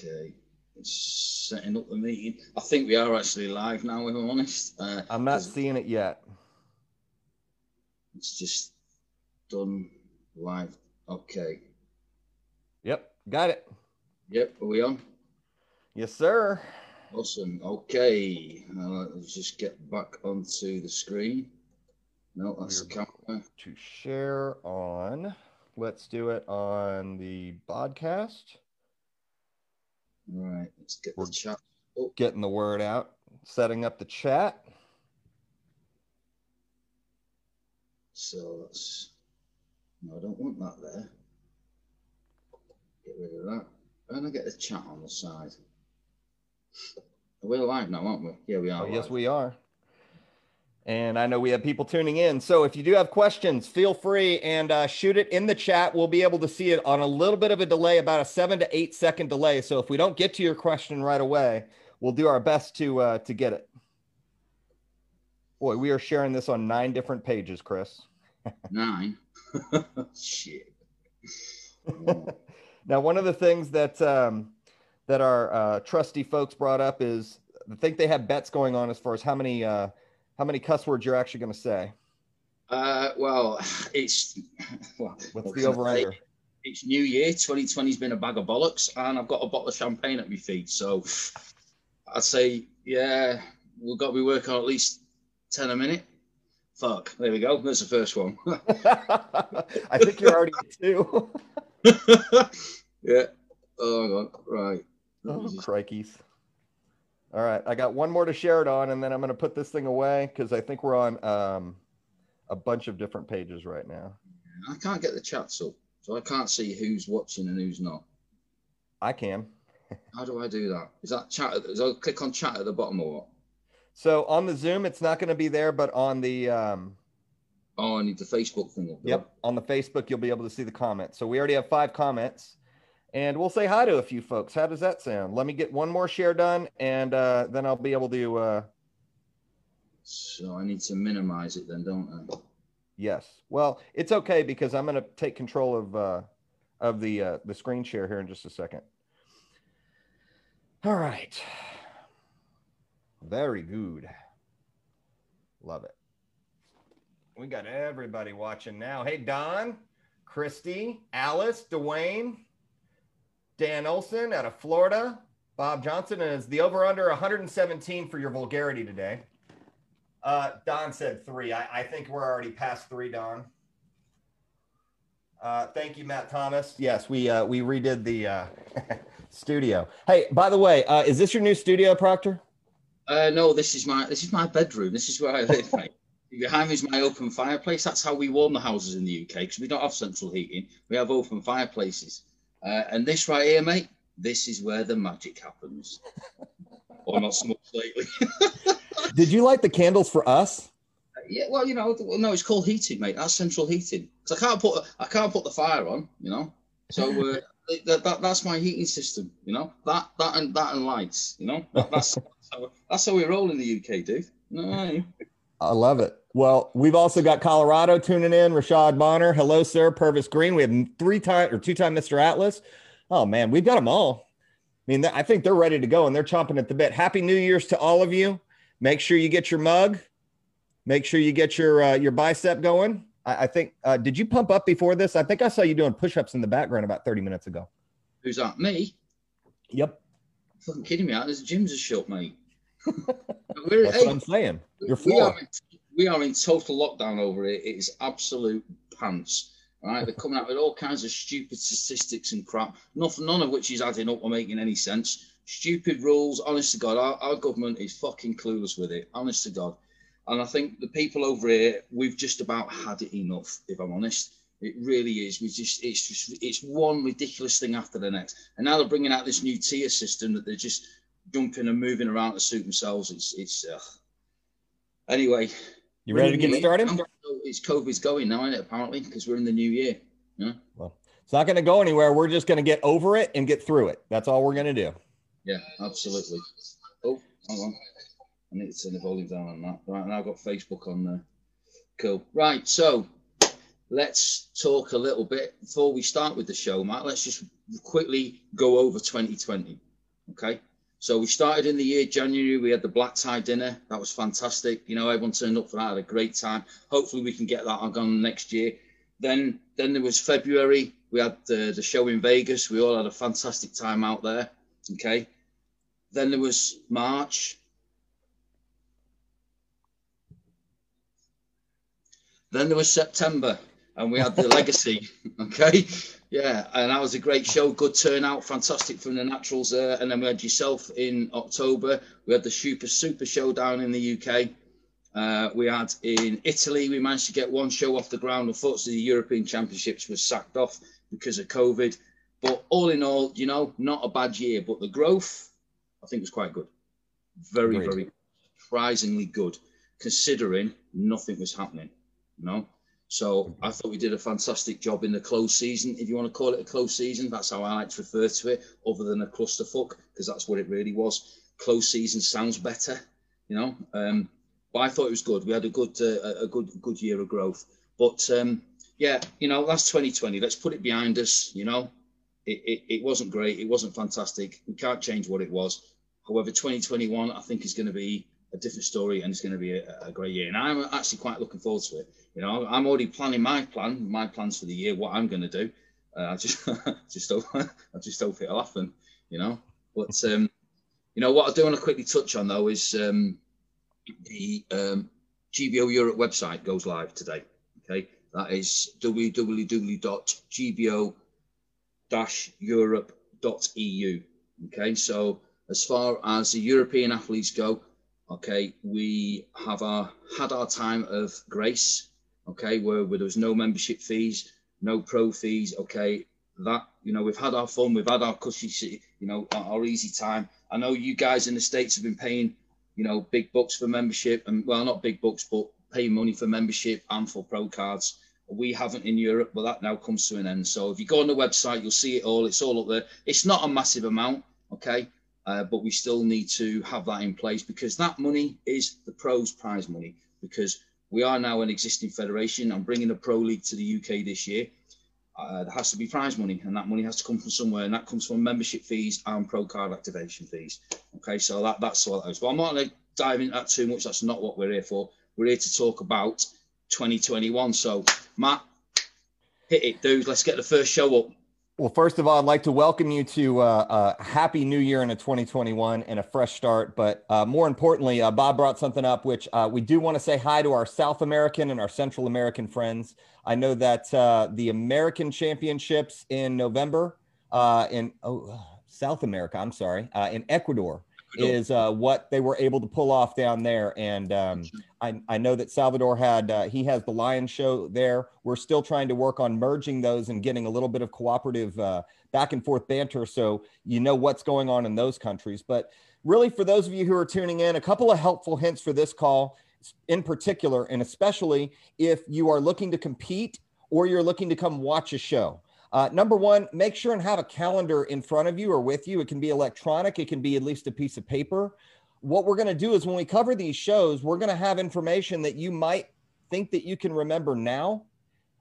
Okay. Setting up the meeting. I think we are actually live now, if I'm honest. Uh, I'm not seeing it yet. It's just done live. Okay. Yep, got it. Yep. Are we on? Yes, sir. Awesome. Okay. Uh, let's just get back onto the screen. No, that's the camera. To share on, let's do it on the podcast. Right. Let's get We're- the chat. Oh, Getting the word out, setting up the chat. so that's. No, I don't want that there. Get rid of that. And I get the chat on the side. We're live now, aren't we? Yeah, we are. Oh, yes, we are. And I know we have people tuning in. So if you do have questions, feel free and uh, shoot it in the chat. We'll be able to see it on a little bit of a delay, about a seven to eight second delay. So if we don't get to your question right away, we'll do our best to uh, to get it. Boy, we are sharing this on nine different pages, Chris. Nine. Shit. Now, one of the things that um, that our uh, trusty folks brought up is I think they have bets going on as far as how many uh, how many cuss words you're actually going to say. Uh, well, it's well, What's the over under? It's New Year. 2020's been a bag of bollocks, and I've got a bottle of champagne at my feet. So I'd say, yeah, we've got to be working on at least 10 a minute. Fuck. There we go. There's the first one. I think you're already at two. yeah. Oh, God. Right. Oh, crikeys. All right, I got one more to share it on, and then I'm going to put this thing away because I think we're on um, a bunch of different pages right now. I can't get the chats up, so I can't see who's watching and who's not. I can. How do I do that? Is that chat? at- Is I click on chat at the bottom or what? So on the Zoom, it's not going to be there, but on the um, Oh, I need the Facebook thing up. Yep. On the Facebook, you'll be able to see the comments. So we already have five comments. And we'll say hi to a few folks. How does that sound? Let me get one more share done, and uh, then I'll be able to. Uh, So I need to minimize it then, don't I? yes. Well, it's okay because I'm going to take control of uh, of the uh, the screen share here in just a second. All right. Very good. Love it. We got everybody watching now. Hey, Don, Christy, Alice, Dwayne, Dan Olson out of Florida, Bob Johnson, is the over under 117 for your vulgarity today. Uh, Don said three. I, I think we're already past three, Don. Uh, thank you, Matt Thomas. Yes, we uh, we redid the uh, studio. Hey, by the way, uh, is this your new studio, Proctor? Uh, no, this is my this is my bedroom. This is where I live. Behind me is my open fireplace. That's how we warm the houses in the UK because we don't have central heating. We have open fireplaces. Uh, and this right here, mate, this is where the magic happens. or not so much lately. Did you light the candles for us? yeah, well, you know, no, it's called heating, mate. That's central heating. Because I can't put I can't put the fire on, you know. So uh, that, that that's my heating system, you know. That that and that and lights, you know. That, that's how, that's how we roll in the UK, dude. No, I love it. Well, we've also got Colorado tuning in. Rashad Bonner, hello, sir. Purvis Green. We have three time or two time Mr. Atlas. Oh man, we've got them all. I mean, I think they're ready to go and they're chomping at the bit. Happy New Year's to all of you. Make sure you get your mug. Make sure you get your uh, your bicep going. I, I think. Uh, did you pump up before this? I think I saw you doing push ups in the background about thirty minutes ago. who's that? Me? Yep, Fucking kidding me out. There's gyms a shut, mate. That's hey, what I'm saying. Your we floor. are, in, we are in total lockdown over here. It is absolute pants. Right? They're coming out with all kinds of stupid statistics and crap, none of which is adding up or making any sense. Stupid rules. Honest to God, our, our government is fucking clueless with it. Honest to God. And I think the people over here, we've just about had it enough, if I'm honest. It really is. We just, it's just, it's one ridiculous thing after the next. And now they're bringing out this new tier system that they're just jumping and moving around to suit themselves. It's, it's. Uh... Anyway, You ready to get started? It's COVID's going now, it? Apparently, because we're in the new year. Yeah. Well, it's not going to go anywhere. We're just going to get over it and get through it. That's all we're going to do. Yeah, absolutely. Oh, hang on. I need to turn the volume down on that. Right, and I've got Facebook on there. Cool. Right, so let's talk a little bit before we start with the show, Matt. Let's just quickly go over 2020. Okay. So we started in the year January. We had the black tie dinner. That was fantastic. You know, everyone turned up for that. Had a great time. Hopefully, we can get that on next year. Then, then there was February. We had the, the show in Vegas. We all had a fantastic time out there. Okay. Then there was March. Then there was September, and we had the Legacy. Okay, yeah, and that was a great show, good turnout, fantastic from the Naturals there. And then we had yourself in October. We had the Super Super Showdown in the UK. Uh, we had in Italy, we managed to get one show off the ground. Unfortunately, the European Championships was sacked off because of COVID. But all in all, you know, not a bad year. But the growth, I think, was quite good. Very, Great. very surprisingly good, considering nothing was happening. You know, so I thought we did a fantastic job in the close season, if you want to call it a close season. That's how I like to refer to it, other than a clusterfuck, because that's what it really was. Close season sounds better, you know. Um, but I thought it was good. We had a good, uh, a good, good year of growth. But um, yeah, you know, that's 2020. Let's put it behind us. You know, it, it, it wasn't great. It wasn't fantastic. We can't change what it was. However, 2021, I think, is going to be a different story and it's going to be a, a, great year. And I'm actually quite looking forward to it. You know, I'm already planning my plan, my plans for the year, what I'm going to do. Uh, I just, just hope, I just hope it'll happen. You know, but um, you know what I do want to quickly touch on though is um, the um, GBO Europe website goes live today. Okay, that is www.gbo-europe.eu. Okay, so as far as the European athletes go, okay, we have our had our time of grace, okay, where, where there was no membership fees, no pro fees, okay. That you know, we've had our fun, we've had our cushy, you know, our easy time. I know you guys in the states have been paying, you know, big bucks for membership, and well, not big bucks, but paying money for membership and for pro cards. We haven't in Europe, but that now comes to an end. So if you go on the website, you'll see it all. It's all up there. It's not a massive amount, okay, uh, but we still need to have that in place because that money is the pros prize money because we are now an existing federation. I'm bringing a pro league to the UK this year. Uh, there has to be prize money and that money has to come from somewhere and that comes from membership fees and pro card activation fees. Okay, so that, that's what that is. But I'm not going to dive into that too much. That's not what we're here for. We're here to talk about 2021. So, Matt, hit it, dude. Let's get the first show up. Well, first of all, I'd like to welcome you to uh, a happy new year in a 2021 and a fresh start. But uh, more importantly, uh, Bob brought something up, which uh, we do want to say hi to our South American and our Central American friends. I know that uh, the American Championships in November uh, in oh, South America, I'm sorry, in Ecuador is uh, what they were able to pull off down there. And um, I, I, know that Salvador had, uh, he has the Lion Show there. We're still trying to work on merging those and getting a little bit of cooperative uh, back and forth banter so you know what's going on in those countries. But really, for those of you who are tuning in, a couple of helpful hints for this call in particular, and especially if you are looking to compete or you're looking to come watch a show. Uh, number one, make sure and have a calendar in front of you or with you. It can be electronic, it can be at least a piece of paper. What we're going to do is when we cover these shows, we're going to have information that you might think that you can remember now.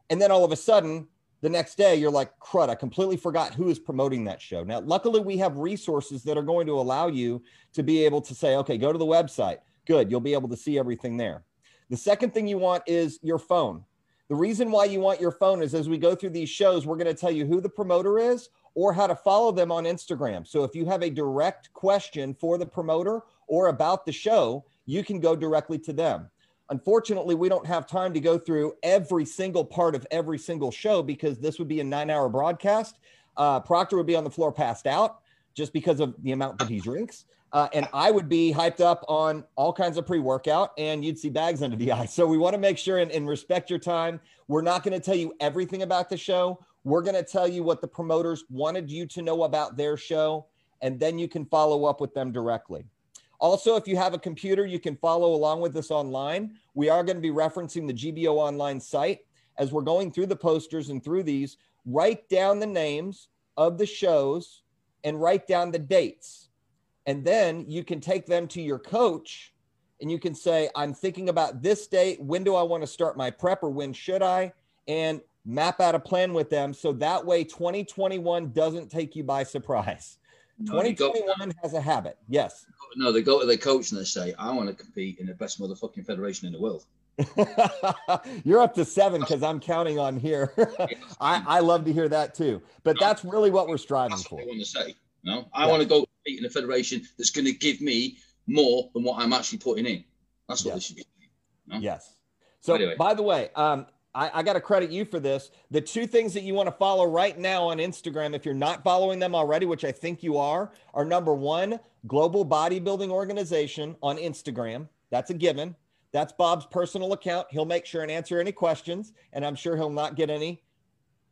And then all of a sudden, the next day, you're like, crud, I completely forgot who is promoting that show. Now, luckily, we have resources that are going to allow you to be able to say, okay, go to the website. Good. You'll be able to see everything there. The second thing you want is your phone. The reason why you want your phone is as we go through these shows, we're going to tell you who the promoter is or how to follow them on Instagram. So if you have a direct question for the promoter or about the show, you can go directly to them. Unfortunately, we don't have time to go through every single part of every single show because this would be a nine hour broadcast. Uh, Proctor would be on the floor passed out just because of the amount that he drinks. Uh, and I would be hyped up on all kinds of pre workout, and you'd see bags under the eyes. So we want to make sure and, and respect your time. We're not going to tell you everything about the show. We're going to tell you what the promoters wanted you to know about their show, and then you can follow up with them directly. Also, if you have a computer, you can follow along with us online. We are going to be referencing the GBO online site as we're going through the posters and through these. Write down the names of the shows and write down the dates and then you can take them to your coach and you can say, I'm thinking about this date. When do I want to start my prep or when should I? And map out a plan with them. So that way 2021 doesn't take you by surprise. No, they go- 2021 has a habit. Yes. No, they go to their coach and they say, "I want to compete in the best motherfucking federation in the world." You're up to seven because I'm counting on here. I, I love to hear that too. But that's really what we're striving for. I want to say. No, I Yeah. want to go compete in a federation that's going to give me more than what I'm actually putting in. That's what this should be. Yes. So, Anyway. by the way, um, I, I got to credit you for this. The two things that you want to follow right now on Instagram, if you're not following them already, which I think you are, are number one, Global Bodybuilding Organization on Instagram. That's a given. That's Bob's personal account. He'll make sure and answer any questions, and I'm sure he'll not get any.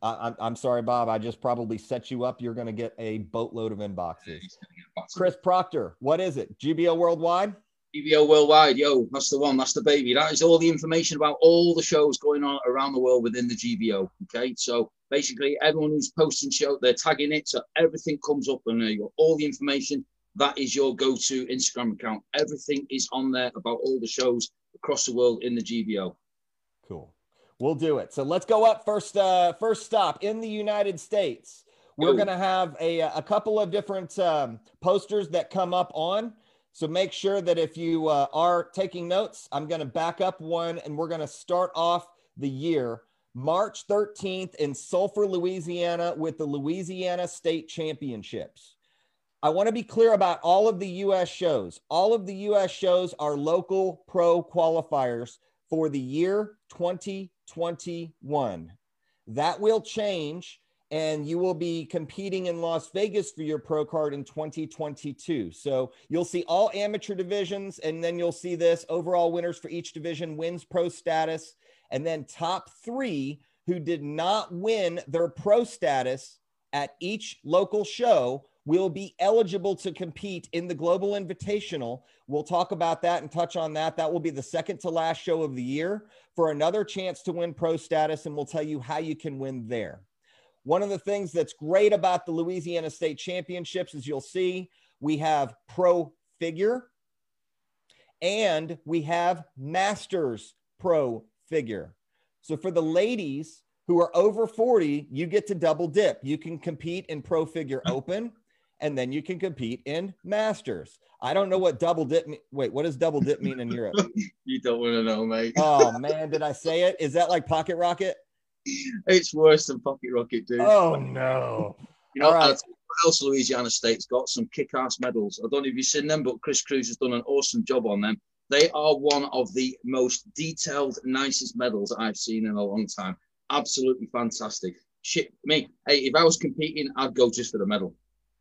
I I'm, I'm sorry, Bob. I just probably set you up. You're going to get a boatload of inboxes. He's gonna get back to Chris Proctor, what is it? GBO Worldwide? GBO Worldwide, yo, that's the one, that's the baby. That is all the information about all the shows going on around the world within the GBO. Okay, so basically, everyone who's posting show, they're tagging it, so everything comes up and you got all the information. That is your go-to Instagram account. Everything is on there about all the shows across the world in the GBO. Cool. We'll do it. So let's go up first. Uh, first stop in the United States. We're Go. going to have a, a couple of different um, posters that come up on. So make sure that if you uh, are taking notes, I'm going to back up one and we're going to start off the year March 13th in Sulphur, Louisiana with the Louisiana State Championships. I want to be clear about all of the US shows. All of the US shows are local pro qualifiers for the year 2021. That will change, and you will be competing in Las Vegas for your pro card in 2022. So you'll see all amateur divisions, and then you'll see this overall winners for each division wins pro status, and then top three who did not win their pro status at each local show will be eligible to compete in the Global Invitational. We'll talk about that and touch on that. That will be the second to last show of the year for another chance to win pro status, and we'll tell you how you can win there. One of the things that's great about the Louisiana State Championships is you'll see we have pro figure and we have masters pro figure. So for the ladies who are over 40, you get to double dip. You can compete in pro figure open and then you can compete in masters. I don't know what double dip me- wait, what does double dip mean in Europe? You don't want to know, mate. Oh man, did I say it? Is that like pocket rocket? It's worse than Pocket Rocket, dude. Oh no. You know, right. I'll tell you what else Louisiana State's got some kick-ass medals. I don't know if you've seen them, but Chris Cruz has done an awesome job on them. They are one of the most detailed, nicest medals I've seen in a long time. Absolutely fantastic. Shit, me. Hey, if I was competing, I'd go just for the medal.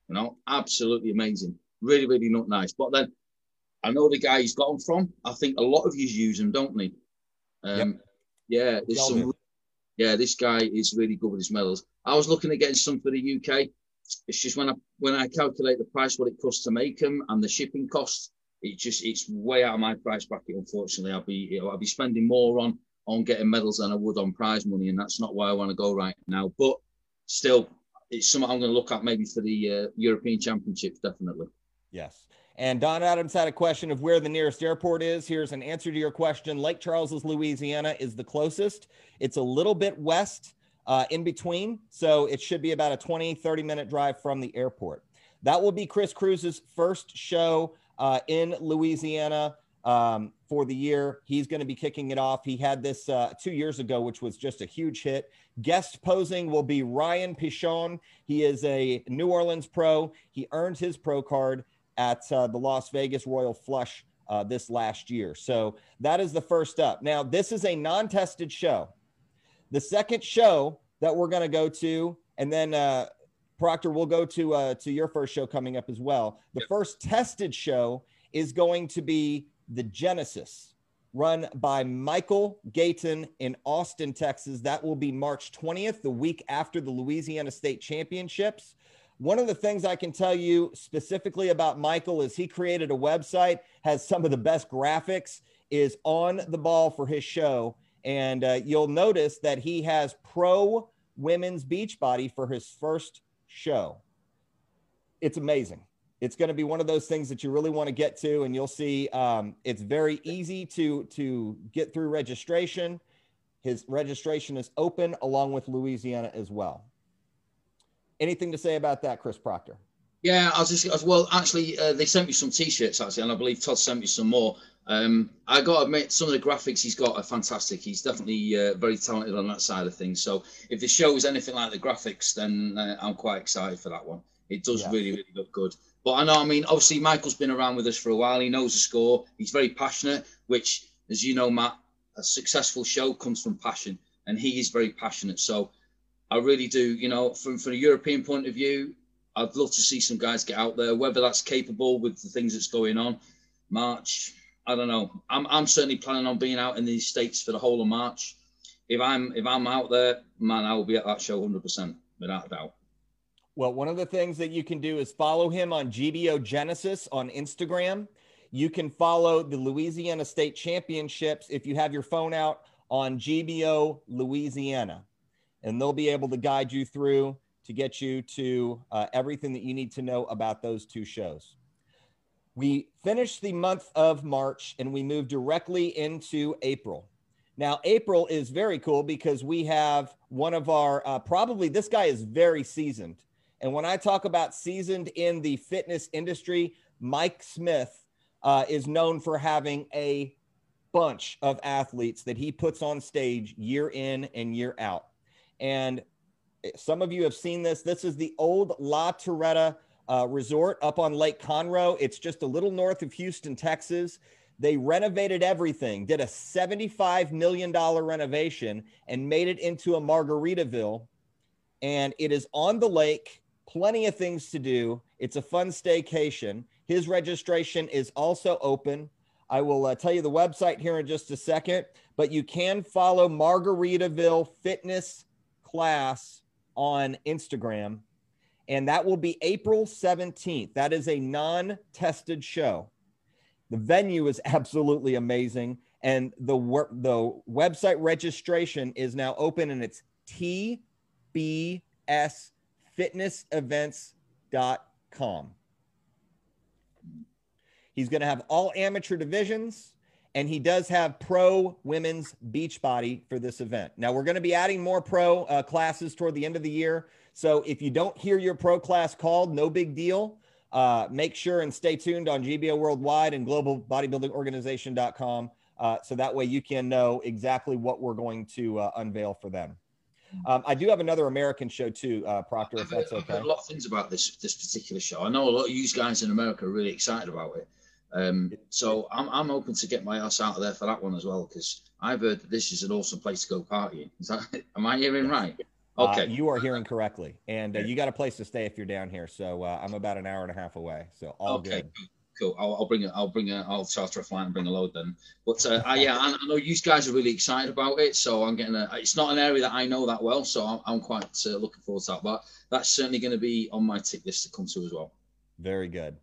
You know, absolutely amazing. Really, really not nice. But then I know the guy he's got them from. I think a lot of you use them, don't they? Um, Yeah, there's some. Yeah, this guy is really good with his medals. I was looking at getting some for the UK. It's just when I when I calculate the price, what it costs to make them, and the shipping costs, it just it's way out of my price bracket. Unfortunately, I'll be you know, I'll be spending more on on getting medals than I would on prize money, and that's not where I want to go right now. But still, it's something I'm going to look at maybe for the uh, European Championships, definitely. Yes. And Don Adams had a question of where the nearest airport is. Here's an answer to your question. Lake Charles, Louisiana is the closest. It's a little bit west uh, in between. So it should be about a 20, 30 minute drive from the airport. That will be Chris Cruz's first show uh, in Louisiana um, for the year. He's going to be kicking it off. He had this uh, two years ago, which was just a huge hit. Guest posing will be Ryan Pichon. He is a New Orleans pro. He earned his pro card at uh, the Las Vegas Royal Flush uh, this last year. So that is the first up. Now, this is a non tested show. The second show that we're going to go to, and then uh, Proctor, we'll go to uh, to your first show coming up as well. The first tested show is going to be the Genesis, run by Michael Gayton in Austin, Texas. That will be March 20th, the week after the Louisiana State Championships. One of the things I can tell you specifically about Michael is he created a website, has some of the best graphics, is on the ball for his show. And uh, you'll notice that he has pro women's beach body for his first show. It's amazing. It's going to be one of those things that you really want to get to, and you'll see um, it's very easy to to get through registration. His registration is open along with Louisiana as well. Anything to say about that, Chris Proctor? Yeah, I was just as well. Actually, uh, they sent me some T-shirts actually, and I believe Todd sent me some more. Um, I got to admit, some of the graphics he's got are fantastic. He's definitely uh, very talented on that side of things. So if the show is anything like the graphics, then uh, I'm quite excited for that one. It does yeah. really, really look good. But I know, I mean, obviously Michael's been around with us for a while. He knows the score. He's very passionate, which, as you know, Matt, a successful show comes from passion, and he is very passionate. So I really do, you know, from from a European point of view, I'd love to see some guys get out there, whether that's capable with the things that's going on. March, I don't know. I'm I'm certainly planning on being out in these states for the whole of March. If I'm if I'm out there, man, I will be at that show 100 percent without doubt. Well, one of the things that you can do is follow him on GBO Genesis on Instagram. You can follow the Louisiana State Championships if you have your phone out on GBO Louisiana, and they'll be able to guide you through to get you to uh, everything that you need to know about those two shows. We finished the month of March and we moved directly into April. Now, April is very cool because we have one of our, uh, probably this guy is very seasoned. And when I talk about seasoned in the fitness industry, Mike Smith uh, is known for having a bunch of athletes that he puts on stage year in and year out. And some of you have seen this. This is the old La Torretta uh, resort up on Lake Conroe. It's just a little north of Houston, Texas. They renovated everything, did a $75 million renovation, and made it into a Margaritaville. And it is on the lake, plenty of things to do. It's a fun staycation. His registration is also open. I will uh, tell you the website here in just a second, but you can follow Margaritaville Fitness Class on Instagram and that will be April 17th. That is a non tested show. The venue is absolutely amazing. And the, the website registration is now open and it's tbsfitnessevents.com. He's going to have all amateur divisions and he does have pro women's beach body for this event. Now, we're going to be adding more pro uh, classes toward the end of the year. So if you don't hear your pro class called, no big deal. Uh, make sure and stay tuned on GBO Worldwide and globalbodybuildingorganization.com. Uh, so that way you can know exactly what we're going to uh, unveil for them. Um, I do have another American show too, uh, Proctor, if that's okay. I've heard a lot of things about this this particular show. I know a lot of you guys in America are really excited about it. Um, so I'm, I'm hoping to get my ass out of there for that one as well because I've heard that this is an awesome place to go partying. Is that, am I hearing right? Uh, okay. Uh, you are hearing correctly. And uh, you got a place to stay if you're down here. So uh, I'm about an hour and a half away. So all okay. good. Cool. I'll, I'll bring it. I'll bring a. I'll charter a flight and bring a load then. But uh, I, yeah, I, I, know you guys are really excited about it. So I'm getting a. It's not an area that I know that well, so I'm, I'm quite uh, looking forward to that. But that's certainly going to be on my tick list to come to as well. Very good.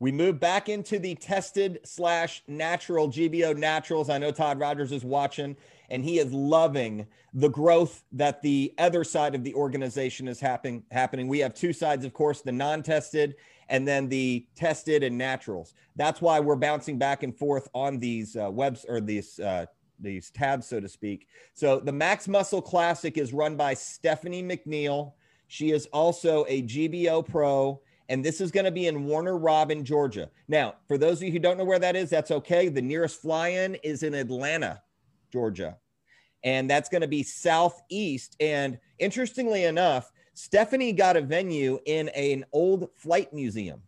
We move back into the tested slash natural GBO naturals. I know Todd Rogers is watching and he is loving the growth that the other side of the organization is happening happening we have two sides of course the non-tested and then the tested and naturals that's why we're bouncing back and forth on these uh, webs or these uh, these tabs so to speak so the max muscle classic is run by stephanie mcneil she is also a gbo pro and this is going to be in Warner Robin, Georgia. Now, for those of you who don't know where that is, that's okay. The nearest fly in is in Atlanta, Georgia. And that's going to be southeast. And interestingly enough, Stephanie got a venue in an old flight museum.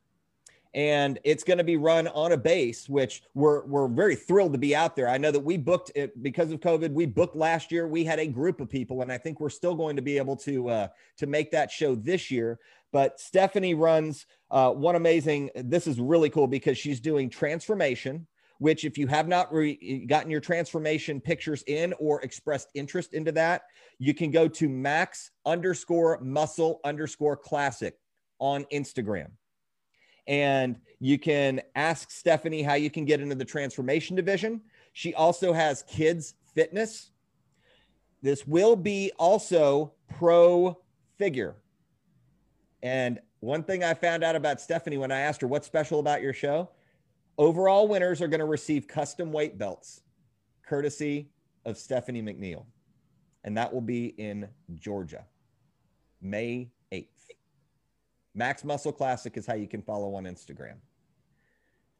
And it's going to be run on a base, which we're, we're very thrilled to be out there. I know that we booked it because of COVID. We booked last year. We had a group of people, and I think we're still going to be able to uh, to make that show this year. But Stephanie runs uh, one amazing. This is really cool because she's doing transformation, which if you have not re- eh, gotten your transformation pictures in or expressed interest into that, you can go to max underscore muscle underscore classic on Instagram. And you can ask Stephanie how you can get into the transformation division. She also has kids fitness. This will be also pro figure. And one thing I found out about Stephanie when I asked her what's special about your show, Overall winners are going to receive custom weight belts, courtesy of Stephanie McNeil. And that will be in Georgia, May 8th. Max Muscle Classic is how you can follow on Instagram.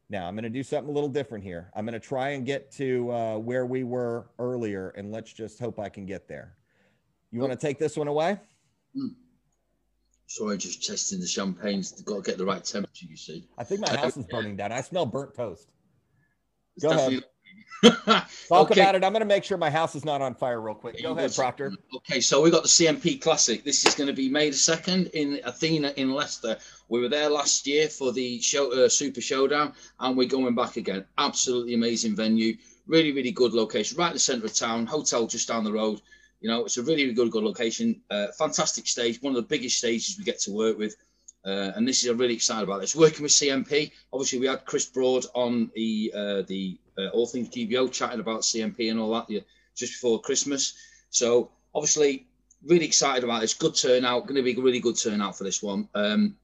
Now I'm going to do something a little different here. I'm going to try and get to uh, where we were earlier, and let's just hope I can get there. You want to take this one away? Mm. Sorry, just testing the champagne's got to get the right temperature. You see, I think my house is burning down. I smell burnt toast. Go ahead. Talk okay. about it. I'm going to make sure my house is not on fire real quick. Go ahead, Proctor. Okay, so we got the CMP Classic. This is going to be May the second in Athena in Leicester. We were there last year for the show, uh, Super Showdown, and we're going back again. Absolutely amazing venue. Really, really good location, right in the centre of town. Hotel just down the road. You know, it's a really, good, good location. Uh, fantastic stage. One of the biggest stages we get to work with. Uh, and this is I'm really excited about this. Working with CMP, obviously we had Chris Broad on the uh, the uh, All Things GBO chatting about CMP and all that yeah, just before Christmas. So obviously really excited about this. Good turnout. Going to be a really good turnout for this one. Um,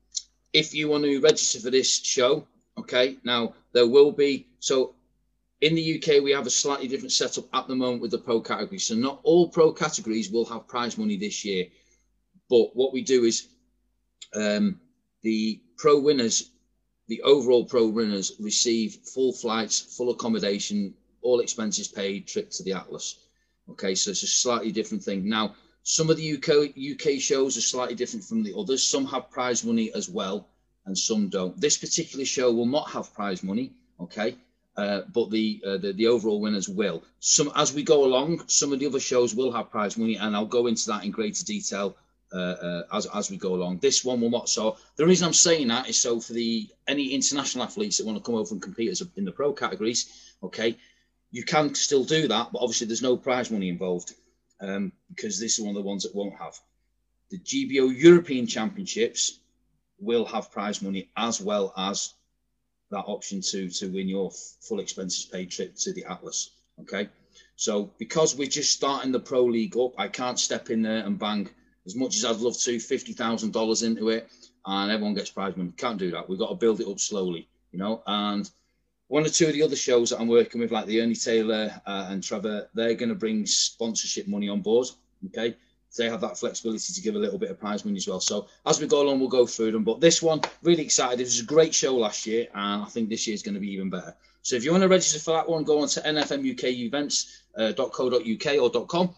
if you want to register for this show, okay. Now there will be so in the UK we have a slightly different setup at the moment with the pro categories. So not all pro categories will have prize money this year, but what we do is um, the pro winners, the overall pro winners receive full flights, full accommodation, all expenses paid, trip to the Atlas. Okay, so it's a slightly different thing. Now, some of the UK UK shows are slightly different from the others. Some have prize money as well, and some don't. This particular show will not have prize money. Okay, uh, but the, uh, the the overall winners will. Some as we go along, some of the other shows will have prize money, and I'll go into that in greater detail uh, uh, as, as we go along. This one will not. So the reason I'm saying that is so for the any international athletes that want to come over and compete as a, in the pro categories, okay, you can still do that, but obviously there's no prize money involved um, because this is one of the ones that won't have. The GBO European Championships will have prize money as well as that option to to win your full expenses paid trip to the Atlas. Okay, so because we're just starting the pro league up, I can't step in there and bang as much as I'd love to, fifty thousand dollars into it, and everyone gets prize money. Can't do that. We've got to build it up slowly, you know. And one or two of the other shows that I'm working with, like the Ernie Taylor uh, and Trevor, they're going to bring sponsorship money on board. Okay, they have that flexibility to give a little bit of prize money as well. So as we go along, we'll go through them. But this one, really excited. It was a great show last year, and I think this year is going to be even better. So if you want to register for that one, go on to nfmukevents.co.uk uh, or .com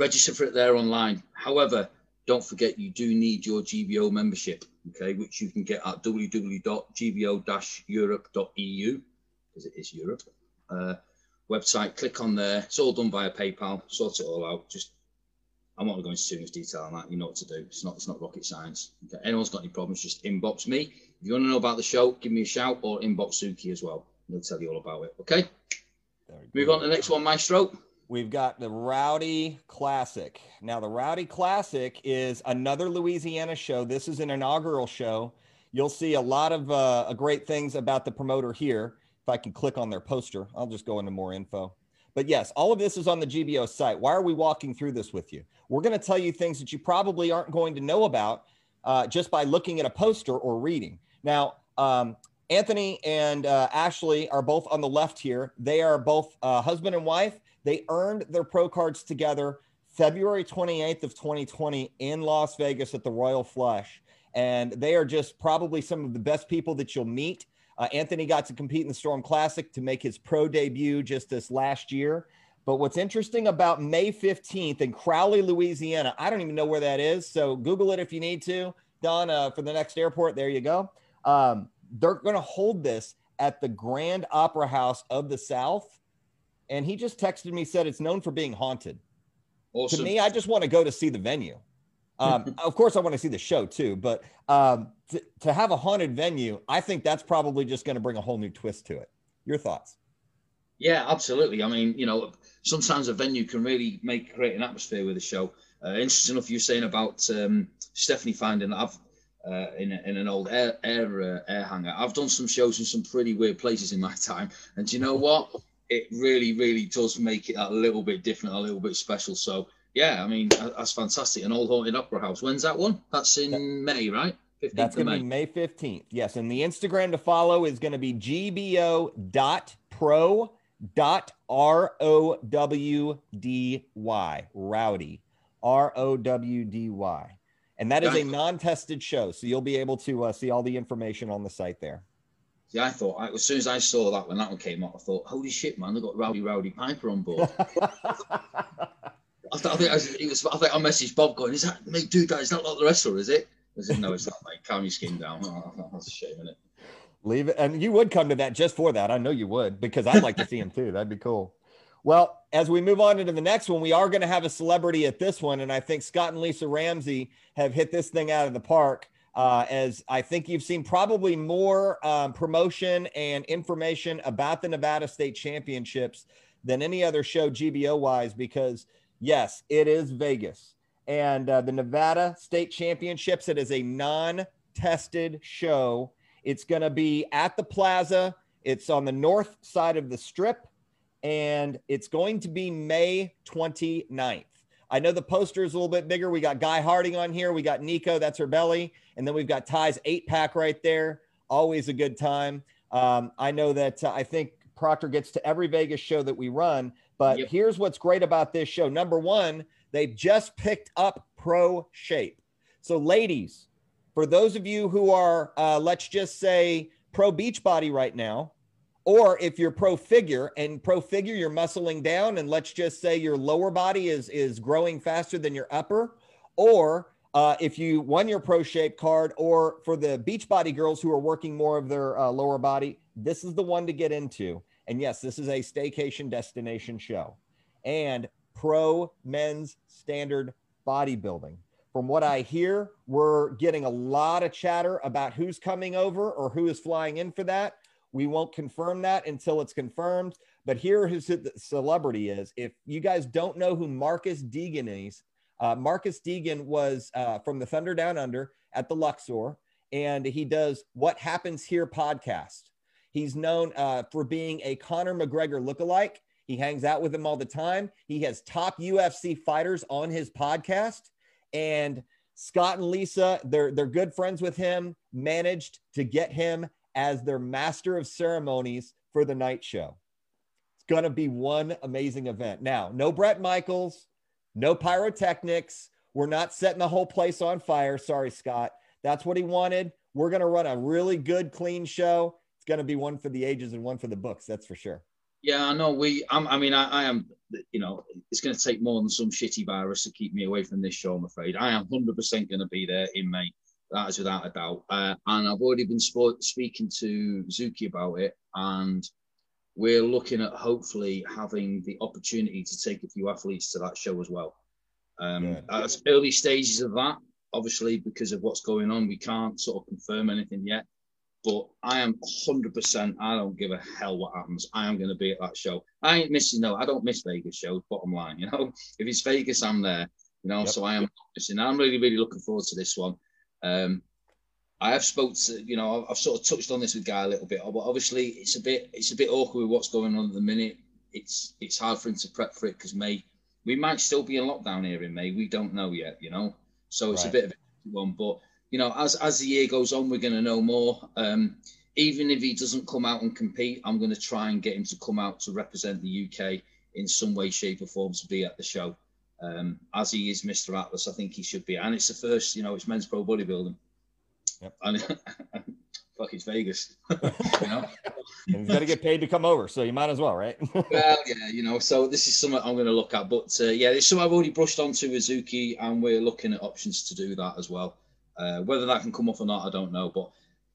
register for it there online. However, don't forget you do need your GBO membership, okay, which you can get at www.gbo-europe.eu because it is Europe. Uh, website, click on there. It's all done via PayPal. Sort it all out. Just I'm not going to go into too much detail on that. You know what to do. It's not it's not rocket science. Okay. Anyone's got any problems, just inbox me. If you want to know about the show, give me a shout or inbox Suki as well. He'll tell you all about it. Okay. Move on to the next one, Maestro. We've got the Rowdy Classic. Now, the Rowdy Classic is another Louisiana show. This is an inaugural show. You'll see a lot of uh, great things about the promoter here. If I can click on their poster, I'll just go into more info. But yes, all of this is on the GBO site. Why are we walking through this with you? We're going to tell you things that you probably aren't going to know about uh, just by looking at a poster or reading. Now, um, Anthony and uh, Ashley are both on the left here. They are both uh, husband and wife. They earned their pro cards together February 28th of 2020 in Las Vegas at the Royal Flush. And they are just probably some of the best people that you'll meet. Uh, Anthony got to compete in the Storm Classic to make his pro debut just this last year. But what's interesting about May 15th in Crowley, Louisiana, I don't even know where that is. So Google it if you need to. Don, uh, for the next airport, there you go. Um, they're going to hold this at the Grand Opera House of the South and he just texted me said it's known for being haunted. Awesome. To me, I just want to go to see the venue. Um, of course, I want to see the show too, but um, to, to have a haunted venue, I think that's probably just going to bring a whole new twist to it. Your thoughts? Yeah, absolutely. I mean, you know, sometimes a venue can really make create an atmosphere with a show. Uh, interesting enough, you're saying about um, Stephanie finding that I've uh, in, a, in an old air air, uh, air hangar. I've done some shows in some pretty weird places in my time, and do you know what? it really, really does make it a little bit different, a little bit special. So yeah, I mean that's fantastic. An old haunted opera house. When's that one? That's in May, right? That's going to be May 15th. Yes. And the Instagram to follow is going to be gbo.pro.rowdy. Rowdy. R O W D Y. And that is a non-tested show, so you'll be able to uh, see all the information on the site there. Yeah, I thought I, as soon as I saw that when that one came out, I thought, holy shit, man, they got Rowdy Roddy Piper on board. I, thought, I think I, it was, I think I messaged Bob going, "Is that mate, dude? That is not like the wrestler, is it?" I said, "No, it's not, mate. Calm your skin down." Oh, that's a shame, isn't it? Leave it. And you would come to that just for that. I know you would because I'd like to see him too. That'd be cool. Well, as we move on into the next one, we are going to have a celebrity at this one. And I think Scott and Lisa Ramsey have hit this thing out of the park. Uh, as I think you've seen probably more um, promotion and information about the Nevada State Championships than any other show GBO wise, because yes, it is Vegas. And uh, the Nevada State Championships, it is a non tested show. It's going to be at the plaza. It's on the north side of the strip, and it's going to be May 29th. I know the poster is a little bit bigger. We got Guy Harding on here. We got Nico, that's her belly. And then we've got Ty's eight pack right there. Always a good time. Um, I know that uh, I think Proctor gets to every Vegas show that we run. But Yep. here's what's great about this show. Number one, they've just picked up Pro Shape. So, ladies, for those of you who are, uh, let's just say, pro beach body right now, or if you're pro figure and pro figure, you're muscling down, and let's just say your lower body is is growing faster than your upper, or uh, if you won your pro shape card, or for the beach body girls who are working more of their uh, lower body, this is the one to get into. And yes, this is a staycation destination show and pro men's standard bodybuilding. From what I hear, we're getting a lot of chatter about who's coming over or who is flying in for that. We won't confirm that until it's confirmed. But here is who the celebrity is. If you guys don't know who Marcus Deegan is, uh, Marcus Deegan was uh, from the Thunder Down Under at the Luxor, and he does What Happens Here podcast. He's known uh, for being a Conor McGregor lookalike. He hangs out with him all the time. He has top UFC fighters on his podcast. And Scott and Lisa, they're, they're good friends with him, managed to get him as their master of ceremonies for the night show. It's going to be one amazing event. Now, no Bret Michaels, no pyrotechnics. We're not setting the whole place on fire. Sorry, Scott. That's what he wanted. We're going to run a really good, clean show. It's going to be one for the ages and one for the books. That's for sure. Yeah, I know. We, I'm, I mean, I, I am. You know, it's going to take more than some shitty virus to keep me away from this show. I'm afraid. I am 100 percent going to be there in May. That is without a doubt. Uh, and I've already been speaking to Zuki about it, and we're looking at hopefully having the opportunity to take a few athletes to that show as well. Um, Good. at early stages of that, obviously because of what's going on, we can't sort of confirm anything yet. But I am 100%. I don't give a hell what happens. I am going to be at that show. I ain't missing. No, I don't miss Vegas shows. Bottom line, you know, if it's Vegas, I'm there. You know, Yep. so I am missing. I'm really, really looking forward to this one. Um, I have spoke to, you know, I've, I've sort of touched on this with Guy a little bit, but obviously it's a bit, it's a bit awkward with what's going on at the minute. It's, it's hard for him to prep for it because May, we might still be in lockdown here in May. We don't know yet, you know. So it's Right. a bit of a one, but you know, as as the year goes on, we're going to know more. Um, even if he doesn't come out and compete, I'm going to try and get him to come out to represent the UK in some way, shape, or form to be at the show. Um, as he is Mr. Atlas, I think he should be, and it's the first, you know, it's men's pro bodybuilding. Yep. And fuck, it's Vegas. you know. And he's got to get paid to come over. So you might as well, right? well, yeah, you know, so this is something I'm going to look at. But uh, yeah, it's something I've already brushed onto with Zuki, and we're looking at options to do that as well. Uh, whether that can come off or not, I don't know. But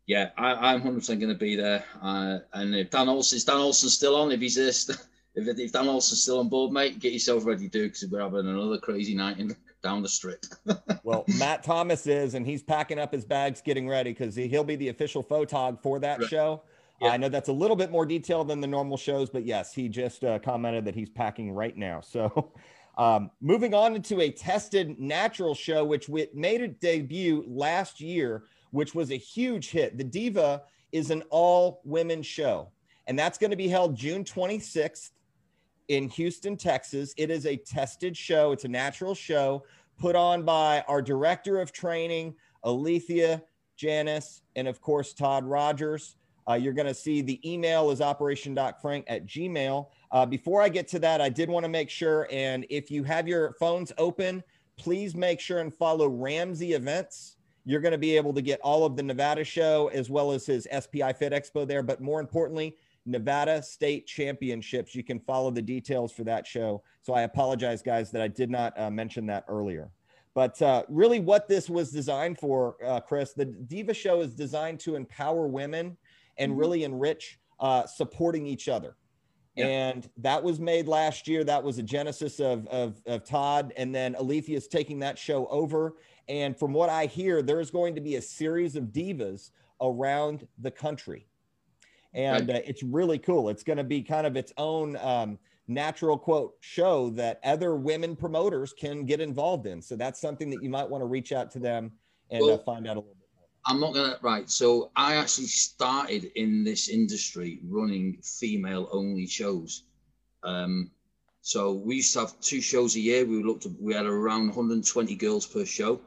yeah, I, I'm 100% going to be there. Uh, and if Dan Olsen, is Dan Olsen still on? If he's there, st- if, if Dan Olsen's still on board, mate, get yourself ready, dude, because we're having another crazy night in, down the strip. well, Matt Thomas is, and he's packing up his bags, getting ready because he'll be the official photog for that Right. show. Yeah. I know that's a little bit more detailed than the normal shows, but yes, he just uh, commented that he's packing right now. So, um, moving on into a tested natural show, which we, made a debut last year, which was a huge hit. The Diva is an all women show, and that's going to be held June 26th in Houston, Texas. It is a tested show, it's a natural show put on by our director of training, Alethea Janice, and of course, Todd Rogers. Uh, you're going to see the email is operation.frank at gmail. Uh, before I get to that, I did want to make sure, and if you have your phones open, please make sure and follow Ramsey Events. You're going to be able to get all of the Nevada show as well as his SPI Fit Expo there. But more importantly, Nevada State Championships. You can follow the details for that show. So I apologize, guys, that I did not uh, mention that earlier. But uh, really, what this was designed for, uh, Chris, the Diva Show is designed to empower women and mm-hmm. really enrich uh, supporting each other. Yeah. And that was made last year. That was a genesis of, of, of Todd. And then Alethea is taking that show over. And from what I hear, there's going to be a series of divas around the country. And uh, it's really cool. It's going to be kind of its own um, natural quote show that other women promoters can get involved in. So that's something that you might want to reach out to them and uh, well, uh, find out a little bit. I'm not gonna right. So I actually started in this industry running female only shows. Um, so we used to have two shows a year. We looked, we had around 120 girls per show,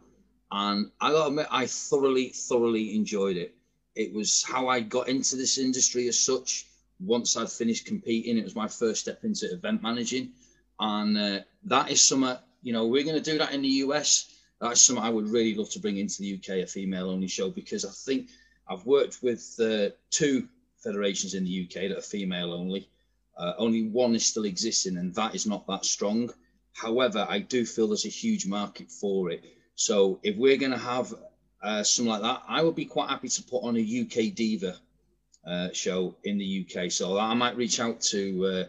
and I got to admit, I thoroughly, thoroughly enjoyed it. It was how I got into this industry as such. Once I'd finished competing, it was my first step into event managing, and uh, that is something you know we're to do that in the US that's something I would really love to bring into the UK, a female only show, because I think I've worked with uh, two federations in the UK that are female only. Uh, only one is still existing, and that is not that strong. However, I do feel there's a huge market for it. So if we're going to have uh, something like that, I would be quite happy to put on a UK Diva uh, show in the UK. So I might reach out to uh,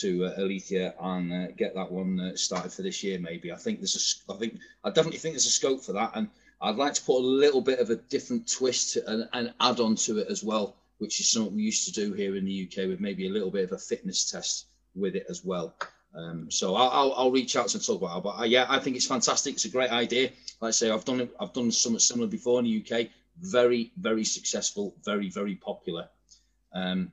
to uh, Alethea and uh, get that one uh, started for this year. Maybe I think there's a, I think I definitely think there's a scope for that, and I'd like to put a little bit of a different twist and, and add on to it as well, which is something we used to do here in the UK with maybe a little bit of a fitness test with it as well. Um, so I'll, I'll, I'll, reach out and talk about it. But uh, yeah, I think it's fantastic. It's a great idea. Like I say, I've done. I've done something similar before in the UK. Very, very successful. Very, very popular. Um,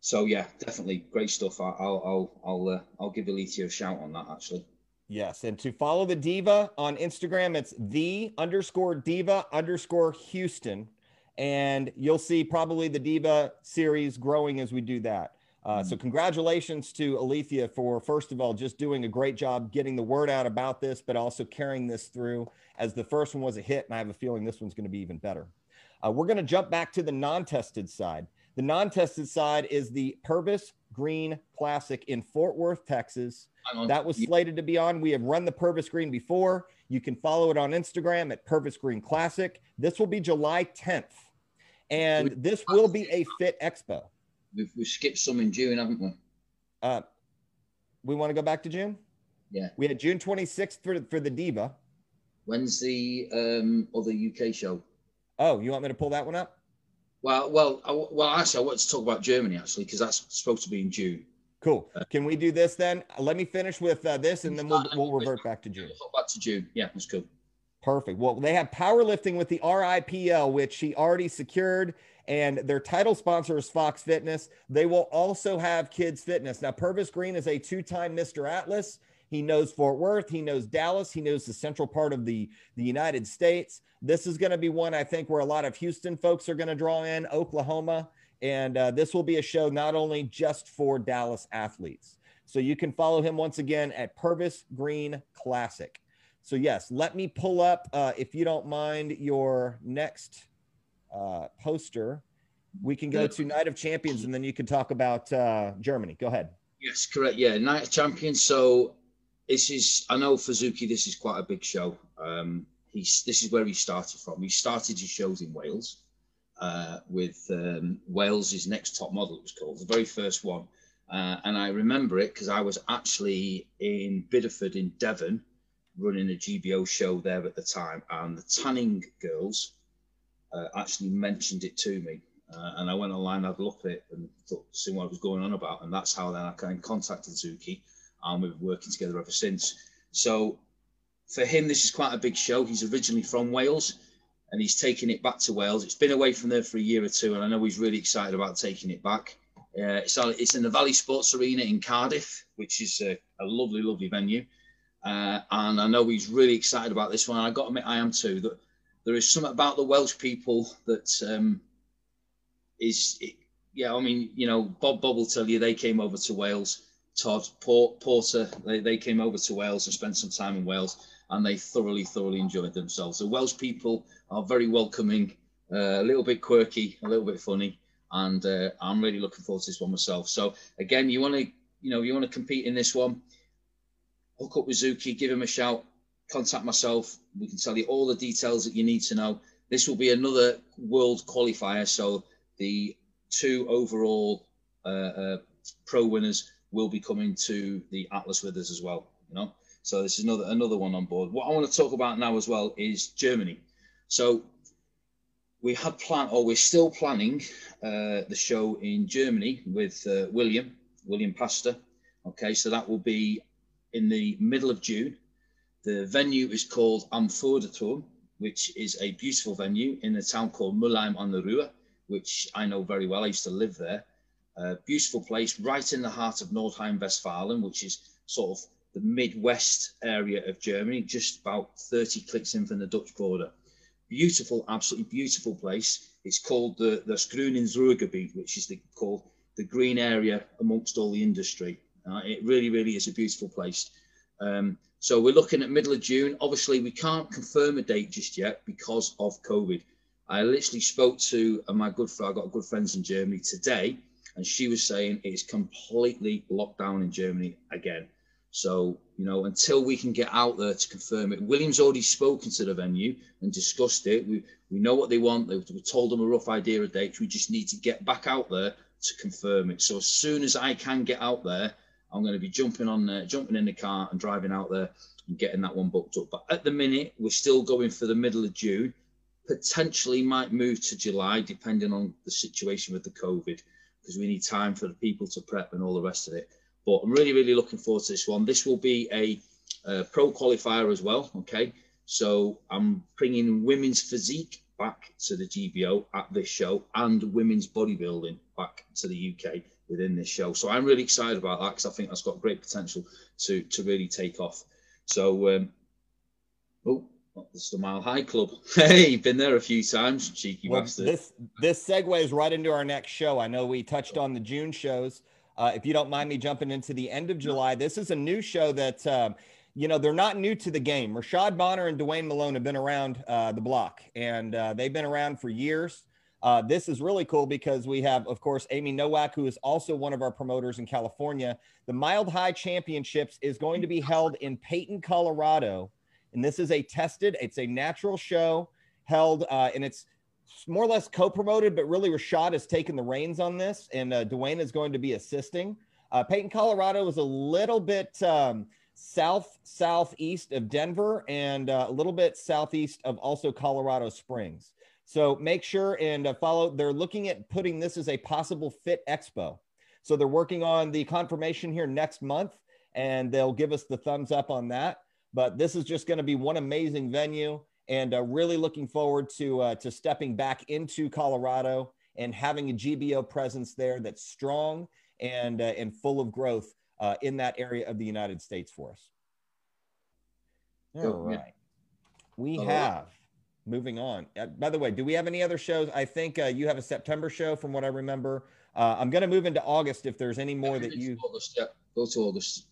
so yeah, definitely great stuff. I'll I'll I'll uh, I'll give Alethea a shout on that actually. Yes, and to follow the diva on Instagram, it's the underscore diva underscore Houston, and you'll see probably the diva series growing as we do that. Uh, mm-hmm. So congratulations to Alethea for first of all just doing a great job getting the word out about this, but also carrying this through. As the first one was a hit, and I have a feeling this one's going to be even better. Uh, we're going to jump back to the non-tested side. The non tested side is the Purvis Green Classic in Fort Worth, Texas. That was slated to be on. We have run the Purvis Green before. You can follow it on Instagram at Purvis Green Classic. This will be July 10th. And this will be a fit expo. We've, we've skipped some in June, haven't we? Uh, we want to go back to June? Yeah. We had June 26th for, for the Diva. When's the um, other UK show? Oh, you want me to pull that one up? Well, well, I, well. Actually, I want to talk about Germany actually because that's supposed to be in June. Cool. Uh, Can we do this then? Let me finish with uh, this, and then we'll we'll revert back to June. Back to June. Yeah, that's cool. Perfect. Well, they have powerlifting with the RIPL, which he already secured, and their title sponsor is Fox Fitness. They will also have Kids Fitness. Now, Purvis Green is a two-time Mr. Atlas. He knows Fort Worth. He knows Dallas. He knows the central part of the, the United States. This is going to be one, I think, where a lot of Houston folks are going to draw in, Oklahoma. And uh, this will be a show not only just for Dallas athletes. So you can follow him once again at Purvis Green Classic. So, yes, let me pull up, uh, if you don't mind, your next uh, poster. We can go to Night of Champions and then you can talk about uh, Germany. Go ahead. Yes, correct. Yeah, Night of Champions. So this is I know for Zuki this is quite a big show. Um, he's this is where he started from. He started his shows in Wales uh, with um, Wales' next top model. It was called the very first one, uh, and I remember it because I was actually in Bideford in Devon running a GBO show there at the time, and the Tanning girls uh, actually mentioned it to me. Uh, and I went online, had a look at it, and thought, see what was going on about, and that's how then I kind of contacted Zuki and we've been working together ever since. So for him, this is quite a big show. He's originally from Wales and he's taking it back to Wales. It's been away from there for a year or two, and I know he's really excited about taking it back. Uh, it's, it's in the Vale Sports Arena in Cardiff, which is a, a lovely, lovely venue. Uh, and I know he's really excited about this one. I got to admit, I am too. That there is something about the Welsh people that um, is, it, yeah. I mean, you know, Bob Bob will tell you they came over to Wales Todd Port, Porter, they, they came over to Wales and spent some time in Wales. and they thoroughly, thoroughly enjoyed themselves. The Welsh people are very welcoming, uh, a little bit quirky, a little bit funny, and uh, I'm really looking forward to this one myself. So again, you want to, you know, you want to compete in this one, hook up with Zuki, give him a shout, contact myself. We can tell you all the details that you need to know. This will be another world qualifier, so the two overall uh, uh, pro winners will be coming to the Atlas with us as well. You know, so this is another another one on board. What I want to talk about now as well is Germany. So we had planned, or we're still planning, uh, the show in Germany with uh, William William Pastor. Okay, so that will be in the middle of June. The venue is called Amphurdaturm, which is a beautiful venue in a town called Mülheim an der Ruhr, which I know very well. I used to live there. A beautiful place right in the heart of Nordrhein-Westfalen, which is sort of the Midwest area of Germany, just about 30 clicks in from the Dutch border. Beautiful, absolutely beautiful place. It's called the, the Grünes which is the, called the green area amongst all the industry. Uh, it really, really is a beautiful place. Um, so we're looking at middle of June. Obviously, we can't confirm a date just yet because of COVID. I literally spoke to uh, my good friend. I got good friends in Germany today, and she was saying it's completely locked down in Germany again. So you know, until we can get out there to confirm it, William's already spoken to the venue and discussed it. We we know what they want. They, we told them a rough idea of dates. We just need to get back out there to confirm it. So as soon as I can get out there, I'm going to be jumping on there, jumping in the car and driving out there and getting that one booked up. But at the minute, we're still going for the middle of June. Potentially might move to July, depending on the situation with the COVID, because we need time for the people to prep and all the rest of it. But I'm really, really looking forward to this one. This will be a, a pro qualifier as well. Okay, so I'm bringing women's physique back to the GBO at this show and women's bodybuilding back to the UK within this show. So I'm really excited about that because I think that's got great potential to to really take off. So, um, oh, this is the Mile High Club. Hey, been there a few times, cheeky well, bastard. This this segues right into our next show. I know we touched on the June shows. Uh, if you don't mind me jumping into the end of July, this is a new show that. Um, you know, they're not new to the game. Rashad Bonner and Dwayne Malone have been around uh, the block, and uh, they've been around for years. Uh, this is really cool because we have, of course, Amy Nowak, who is also one of our promoters in California. The Mile High Championships is going to be held in Peyton, Colorado. And this is a tested, it's a natural show held, uh, and it's more or less co promoted, but really Rashad has taken the reins on this, and uh, Dwayne is going to be assisting. Uh, Peyton, Colorado is a little bit um, south southeast of Denver and uh, a little bit southeast of also Colorado Springs. So make sure and uh, follow. They're looking at putting this as a possible fit expo. So they're working on the confirmation here next month, and they'll give us the thumbs up on that. But this is just going to be one amazing venue, and uh, really looking forward to uh, to stepping back into Colorado and having a GBO presence there that's strong and uh, and full of growth uh, in that area of the United States for us. All right, we have moving on. Uh, by the way, do we have any other shows? I think uh, you have a September show from what I remember. Uh, I'm going to move into August if there's any more that you. August, yeah. Go to August.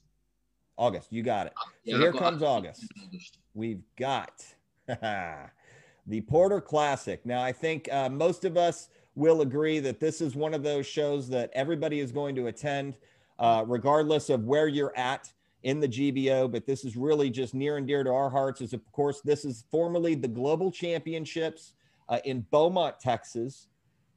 August, you got it. So yeah, here comes August. August. We've got the Porter Classic. Now, I think uh, most of us will agree that this is one of those shows that everybody is going to attend, uh, regardless of where you're at in the GBO, but this is really just near and dear to our hearts. Is of course this is formerly the Global Championships uh, in Beaumont, Texas.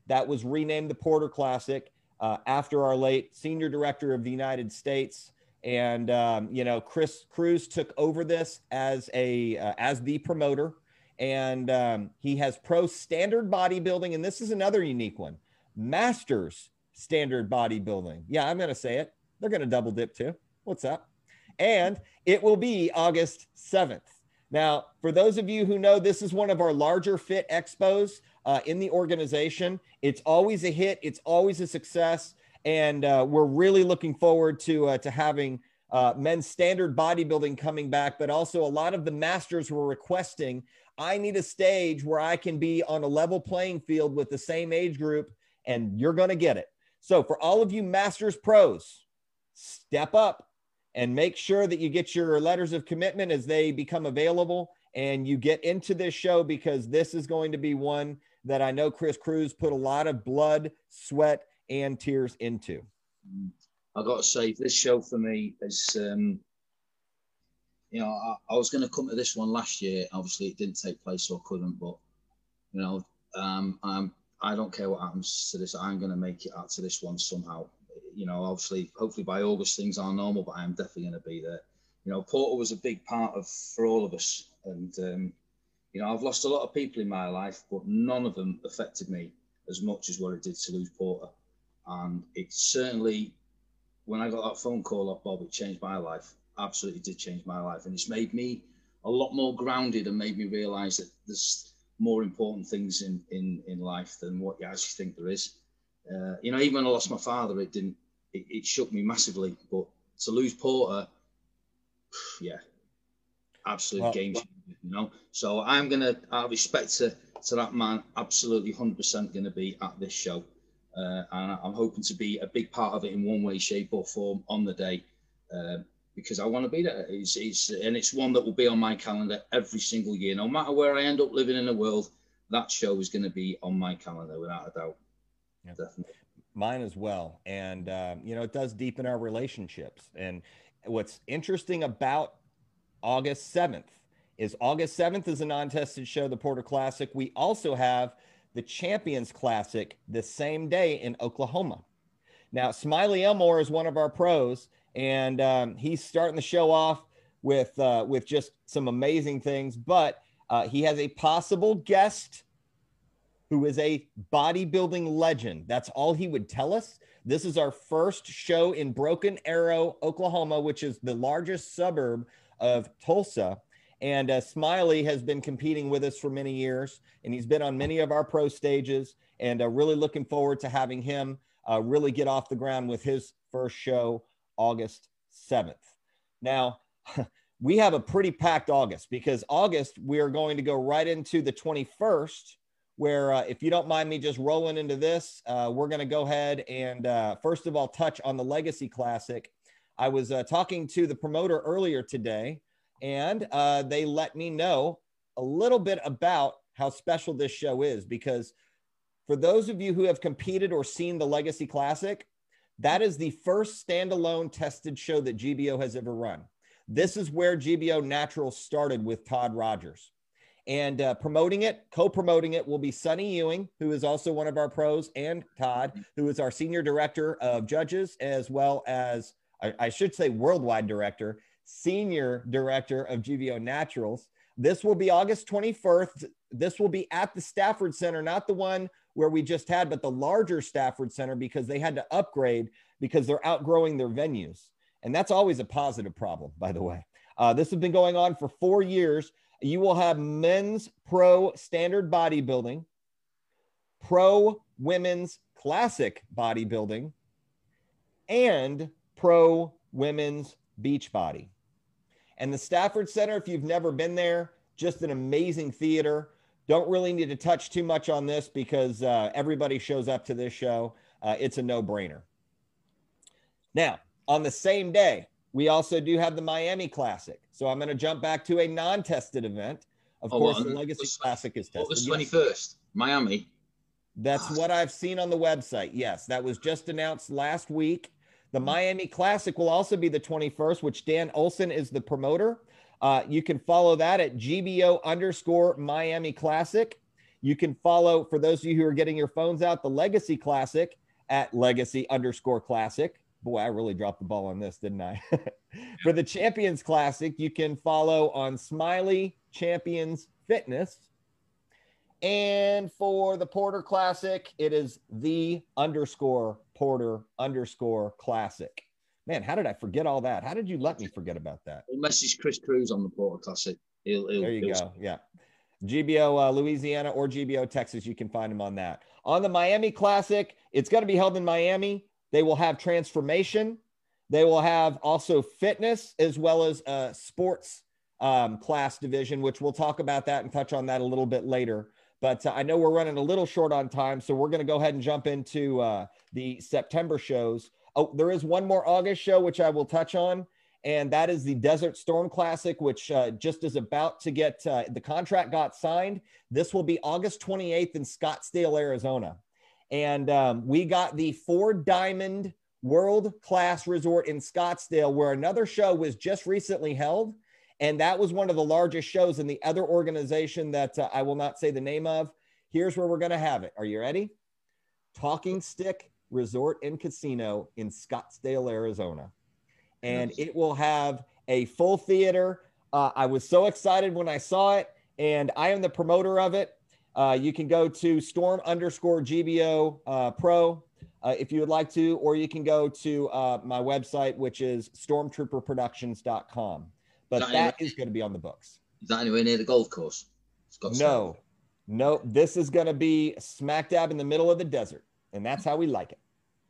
That was renamed the Porter Classic uh, after our late Senior Director of the United States, and um, you know Chris Cruz took over this as a uh, as the promoter, and um, he has pro standard bodybuilding, and this is another unique one, Masters standard bodybuilding. Yeah, I'm to say it. They're to double dip too. What's up? and it will be August 7th. Now, for those of you who know, this is one of our larger fit expos uh, in the organization. It's always a hit, it's always a success, and uh, we're really looking forward to uh, to having uh, men's standard bodybuilding coming back. But also, a lot of the masters were requesting, I need a stage where I can be on a level playing field with the same age group, and you're going to get it. So, for all of you masters pros, step up and make sure that you get your letters of commitment as they become available and you get into this show because this is going to be one that I know Chris Cruz put a lot of blood, sweat, and tears into. I got to say, this show for me is, um, you know, I, I was going to come to this one last year. Obviously, it didn't take place, so I couldn't. But you know, um, I'm I don't care what happens to this. I'm going to make it out to this one somehow. You know, obviously, hopefully by August things are normal, but I am definitely going to be there. You know, Porter was a big part of for all of us, and um, you know, I've lost a lot of people in my life, but none of them affected me as much as what it did to lose Porter. And it certainly, when I got that phone call off Bob, it changed my life. Absolutely did change my life, and it's made me a lot more grounded and made me realise that there's more important things in, in, in life than what you actually think there is. Uh, you know, even when I lost my father, it didn't, it, it shook me massively. But to lose Porter, yeah, absolute well, game changer, you know. So I'm gonna, out of respect to, to that man, absolutely 100% gonna be at this show. Uh, and I'm hoping to be a big part of it in one way, shape, or form on the day. Uh, because I want to be there. It's, it's, and it's one that will be on my calendar every single year, no matter where I end up living in the world. That show is going to be on my calendar without a doubt. Yeah. Definitely. Mine as well. And, um, you know, it does deepen our relationships. And what's interesting about August 7th is August 7th is a non tested show, the Porter Classic. We also have the Champions Classic the same day in Oklahoma. Now, Smiley Elmore is one of our pros and um, he's starting the show off with uh, with just some amazing things. But uh, he has a possible guest who is a bodybuilding legend. That's all he would tell us. This is our first show in Broken Arrow, Oklahoma, which is the largest suburb of Tulsa. And uh, Smiley has been competing with us for many years, and he's been on many of our pro stages. And uh, really looking forward to having him uh, really get off the ground with his first show August 7th. Now, we have a pretty packed August because August, we are going to go right into the 21st, where uh, if you don't mind me just rolling into this, uh, we're going to go ahead and uh, first of all touch on the Legacy Classic. I was talking to the promoter earlier today, and uh, they let me know a little bit about how special this show is because for those of you who have competed or seen the Legacy Classic, that is the first standalone tested show that GBO has ever run. This is where GBO Natural started with Todd Rogers. And uh, promoting it, co promoting it will be Sunny Ewing, who is also one of our pros, and Todd, who is our senior director of judges, as well as, I, I should say, worldwide director, senior director of GBO Naturals. This will be August 21st. This will be at the Stafford Center, not the one where we just had, but the larger Stafford Center because they had to upgrade because they're outgrowing their venues. And that's always a positive problem, by the way. Uh, this has been going on for four years. You will have men's pro standard bodybuilding, pro women's classic bodybuilding, and pro women's beach body. And the Stafford Center, if you've never been there, just an amazing theater. Don't really need to touch too much on this because uh, everybody shows up to this show. Uh, it's a no brainer. Now, on the same day, we also do have the Miami Classic. So I'm going to jump back to a non tested event. Of oh, course, well, the Legacy Classic is tested. August 21st, yes. Miami. That's ah. what I've seen on the website. Yes, that was just announced last week. The hmm. Miami Classic will also be the 21st, which Dan Olson is the promoter. Uh, you can follow that at GBO underscore Miami Classic. You can follow, for those of you who are getting your phones out, the Legacy Classic at Legacy underscore Classic. Boy, I really dropped the ball on this, didn't I? for the Champions Classic, you can follow on Smiley Champions Fitness. And for the Porter Classic, it is the underscore Porter underscore Classic. Man, how did I forget all that? How did you let me forget about that? We'll message Chris Cruz on the Porter Classic. He'll, he'll, there you go. Yeah. GBO uh, Louisiana or GBO Texas, you can find him on that. On the Miami Classic, it's going to be held in Miami. They will have transformation. They will have also fitness as well as a sports um, class division, which we'll talk about that and touch on that a little bit later. But uh, I know we're running a little short on time, so we're going to go ahead and jump into uh, the September shows. Oh, there is one more August show, which I will touch on. and that is the Desert Storm Classic, which uh, just is about to get uh, the contract got signed. This will be August 28th in Scottsdale, Arizona. And um, we got the four diamond world class resort in Scottsdale, where another show was just recently held. And that was one of the largest shows in the other organization that uh, I will not say the name of. Here's where we're going to have it. Are you ready? Talking Stick Resort and Casino in Scottsdale, Arizona. And it will have a full theater. Uh, I was so excited when I saw it, and I am the promoter of it. Uh, you can go to storm underscore GBO uh, pro uh, if you would like to, or you can go to uh, my website, which is stormtrooperproductions.com. But that, that is going to be on the books. Is that anywhere near the golf course? No, no. This is going to be smack dab in the middle of the desert, and that's how we like it.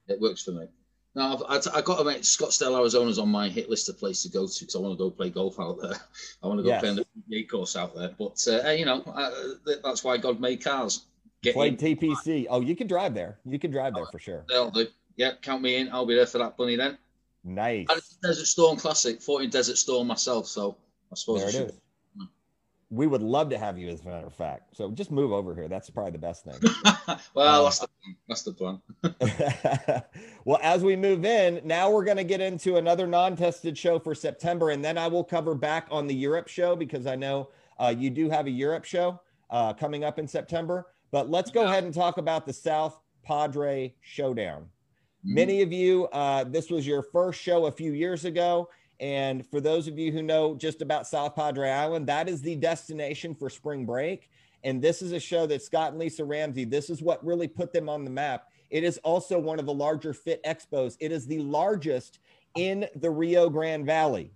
It works for me. Now, I've, I've got to make Scottsdale, Arizona's on my hit list of places to go to because I want to go play golf out there. I want to go yes. play on the PGA course out there. But, uh, you know, uh, that's why God made cars. Get Play TPC. Oh, you can drive there. You can drive there for sure. They'll do. Yeah, count me in. I'll be there for that bunny then. Nice. Desert Storm Classic. 14 Desert Storm myself, so I suppose there it is. We would love to have you, as a matter of fact. So just move over here. That's probably the best thing. well, um, that's the plan. That's the plan. well, as we move in, now we're going to get into another non-tested show for September, and then I will cover back on the Europe show because I know uh, you do have a Europe show uh, coming up in September. But let's go ahead and talk about the South Padre Showdown. Mm-hmm. Many of you, uh, this was your first show a few years ago. And for those of you who know just about South Padre Island, that is the destination for spring break. And this is a show that Scott and Lisa Ramsey, this is what really put them on the map. It is also one of the larger fit expos. It is the largest in the Rio Grande Valley.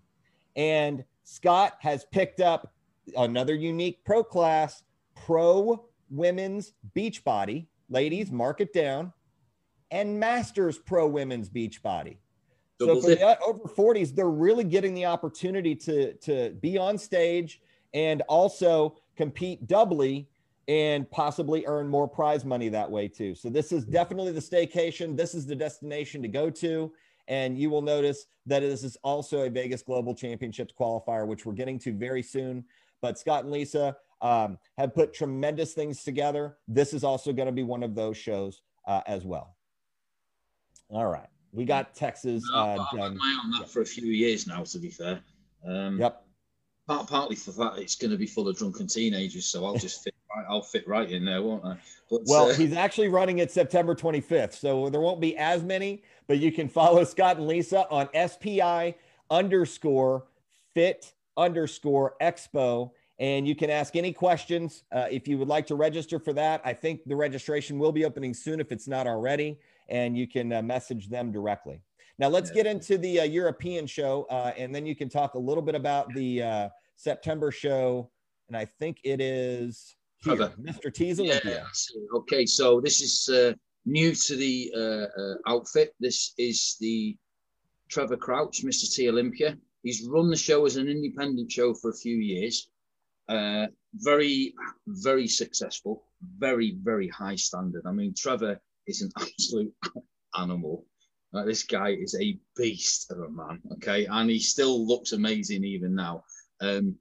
And Scott has picked up another unique pro class, Pro Women's Beachbody. Ladies, mark it down. And Masters Pro Women's Beach Beachbody. So for the over 40s, they're really getting the opportunity to, to be on stage and also compete doubly and possibly earn more prize money that way too. So this is definitely the staycation. This is the destination to go to. And you will notice that this is also a Vegas Global Championships qualifier, which we're getting to very soon. But Scott and Lisa um, have put tremendous things together. This is also going to be one of those shows uh, as well. All right. We got Texas. Uh, I've done. on that for a few years now, to be fair. Um, yep. Part, partly for that, it's going to be full of drunken teenagers, so I'll just fit. Right, I'll fit right in there, won't I? But, well, uh, he's actually running it September 25th, so there won't be as many. But you can follow Scott and Lisa on SPI underscore fit underscore expo and you can ask any questions uh, if you would like to register for that. I think the registration will be opening soon if it's not already, and you can uh, message them directly. Now, let's get into the uh, European show, uh, and then you can talk a little bit about the uh, September show. And I think it is here, Mr. T's Olympia. Yeah, okay, so this is uh, new to the outfit. This is the Trevor Crouch, Mr. T Olympia. He's run the show as an independent show for a few years. Uh, very, very successful, very, very high standard. I mean, Trevor is an absolute animal. Uh, this guy is a beast of a man, okay, and he still looks amazing even now. Um,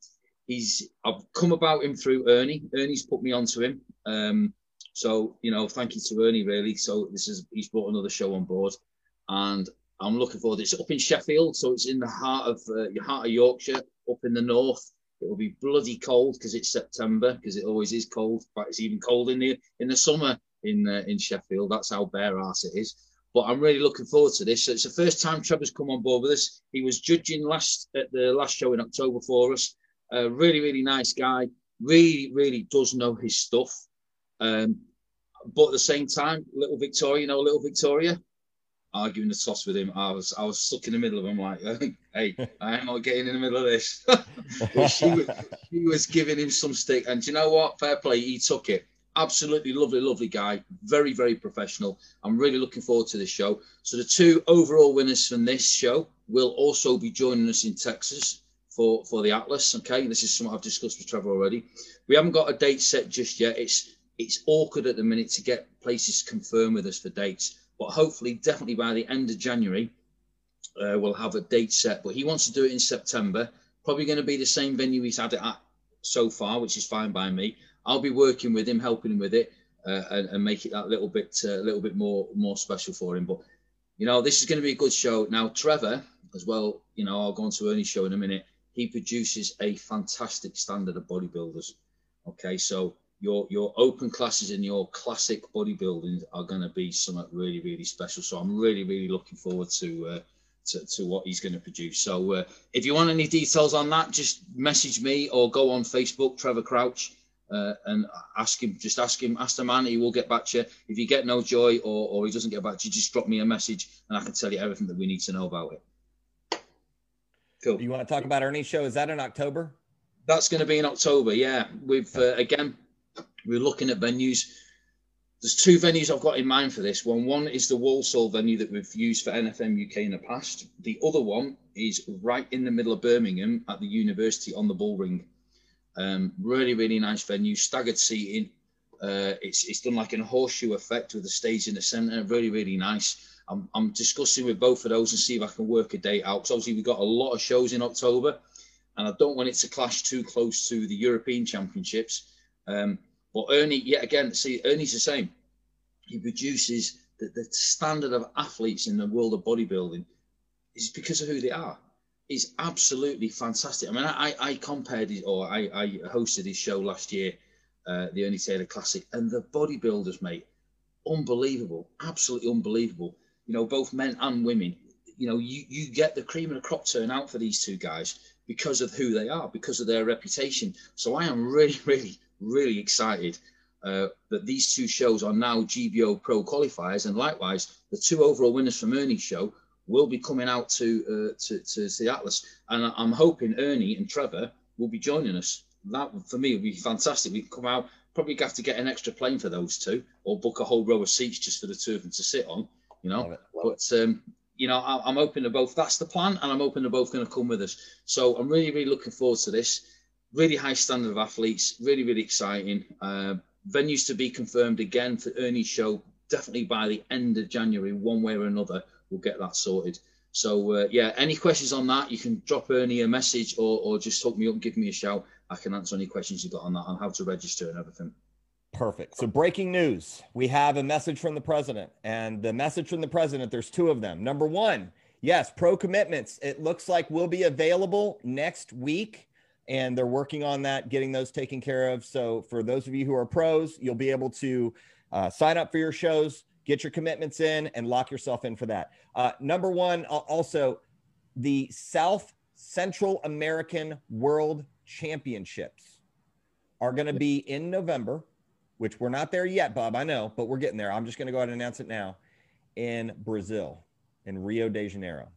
he's I've come about him through Ernie. Ernie's put me onto him. Um, so you know, thank you to Ernie really. So this is he's brought another show on board, and I'm looking forward. It's up in Sheffield, so it's in the heart of uh, your heart of Yorkshire, up in the north. It'll be bloody cold because it's September, because it always is cold. But it's even cold in the in the summer in uh, in Sheffield. That's how bare ass it is. But I'm really looking forward to this. So it's the first time Trevor's come on board with us. He was judging last at the last show in October for us. A really, really nice guy. Really, really does know his stuff. Um, but at the same time, little Victoria, you know, little Victoria, arguing the toss with him. I was I was stuck in the middle of him like, hey, I'm not getting in the middle of this. she, was, she was giving him some stick, and you know what? Fair play, he took it. Absolutely lovely, lovely guy. Very, very professional. I'm really looking forward to this show. So the two overall winners from this show will also be joining us in Texas for for the Atlas. Okay, this is something I've discussed with Trevor already. We haven't got a date set just yet. It's it's awkward at the minute to get places confirmed with us for dates but hopefully, definitely by the end of January, uh, will have a date set, but he wants to do it in September. Probably going to be the same venue he's had it at so far, which is fine by me. I'll be working with him, helping him with it, uh, and, and, make it that little bit, a uh, little bit more, more special for him. But you know, this is going to be a good show. Now, Trevor, as well, you know, I'll go on to Ernie's show in a minute. He produces a fantastic standard of bodybuilders. Okay, so your your open classes and your classic bodybuilding are going to be something really really special. So I'm really really looking forward to uh, to, to what he's going to produce. So uh, if you want any details on that, just message me or go on Facebook, Trevor Crouch. Uh, and ask him, just ask him, ask the man, he will get back to you. If you get no joy or, or he doesn't get back to you, just drop me a message and I can tell you everything that we need to know about it. Cool. You want to talk about Ernie's show? Is that in October? That's going to be in October. Yeah, we've uh, again we're looking at venues. There's two venues I've got in mind for this one. One is the Walsall venue that we've used for NFM UK in the past. The other one is right in the middle of Birmingham at the university on the Bull Ring. Um, really, really nice venue, staggered seating. Uh, it's it's done like a horseshoe effect with the stage in the centre. Really, really nice. I'm, I'm discussing with both of those and see if I can work a date out. Because obviously we've got a lot of shows in October, and I don't want it to clash too close to the European Championships. Um, but Ernie, yet again, see, Ernie's the same. He produces the, the standard of athletes in the world of bodybuilding is because of who they are. It's absolutely fantastic. I mean, I, I compared it, or I, I hosted his show last year, uh, the Ernie Taylor Classic, and the bodybuilders, mate, unbelievable, absolutely unbelievable. You know, both men and women. You know, you, you get the cream of the crop turn out for these two guys because of who they are, because of their reputation. So I am really, really really excited uh, that these two shows are now GBO Pro qualifiers, and likewise, the two overall winners from Ernie's show will be coming out to uh, to, to the Atlas, and I'm hoping Ernie and Trevor will be joining us. That for me would be fantastic. We can come out, probably have to get an extra plane for those two, or book a whole row of seats just for the two of them to sit on. You know, love love but um, you know, I, am open to both. That's the plan, and I'm open to both going to come with us. So I'm really, really looking forward to this really high standard of athletes, really, really exciting. Uh, venues to be confirmed again for Ernie's show, definitely by the end of January, one way or another, we'll get that sorted. So, uh, yeah, any questions on that, you can drop Ernie a message or, or just hook me up and give me a shout. I can answer any questions you've got on that on how to register and everything. Perfect. So, breaking news we have a message from the president, and the message from the president, there's two of them. Number one, yes, pro commitments. It looks like will be available next week and they're working on that, getting those taken care of. So for those of you who are pros, you'll be able to uh, sign up for your shows, get your commitments in, and lock yourself in for that. Uh, number one, also the South Central American World Championships are going to be in November, which we're not there yet, Bob. I know, but we're getting there. I'm just going to go ahead and announce it now in Brazil, in Rio de Janeiro.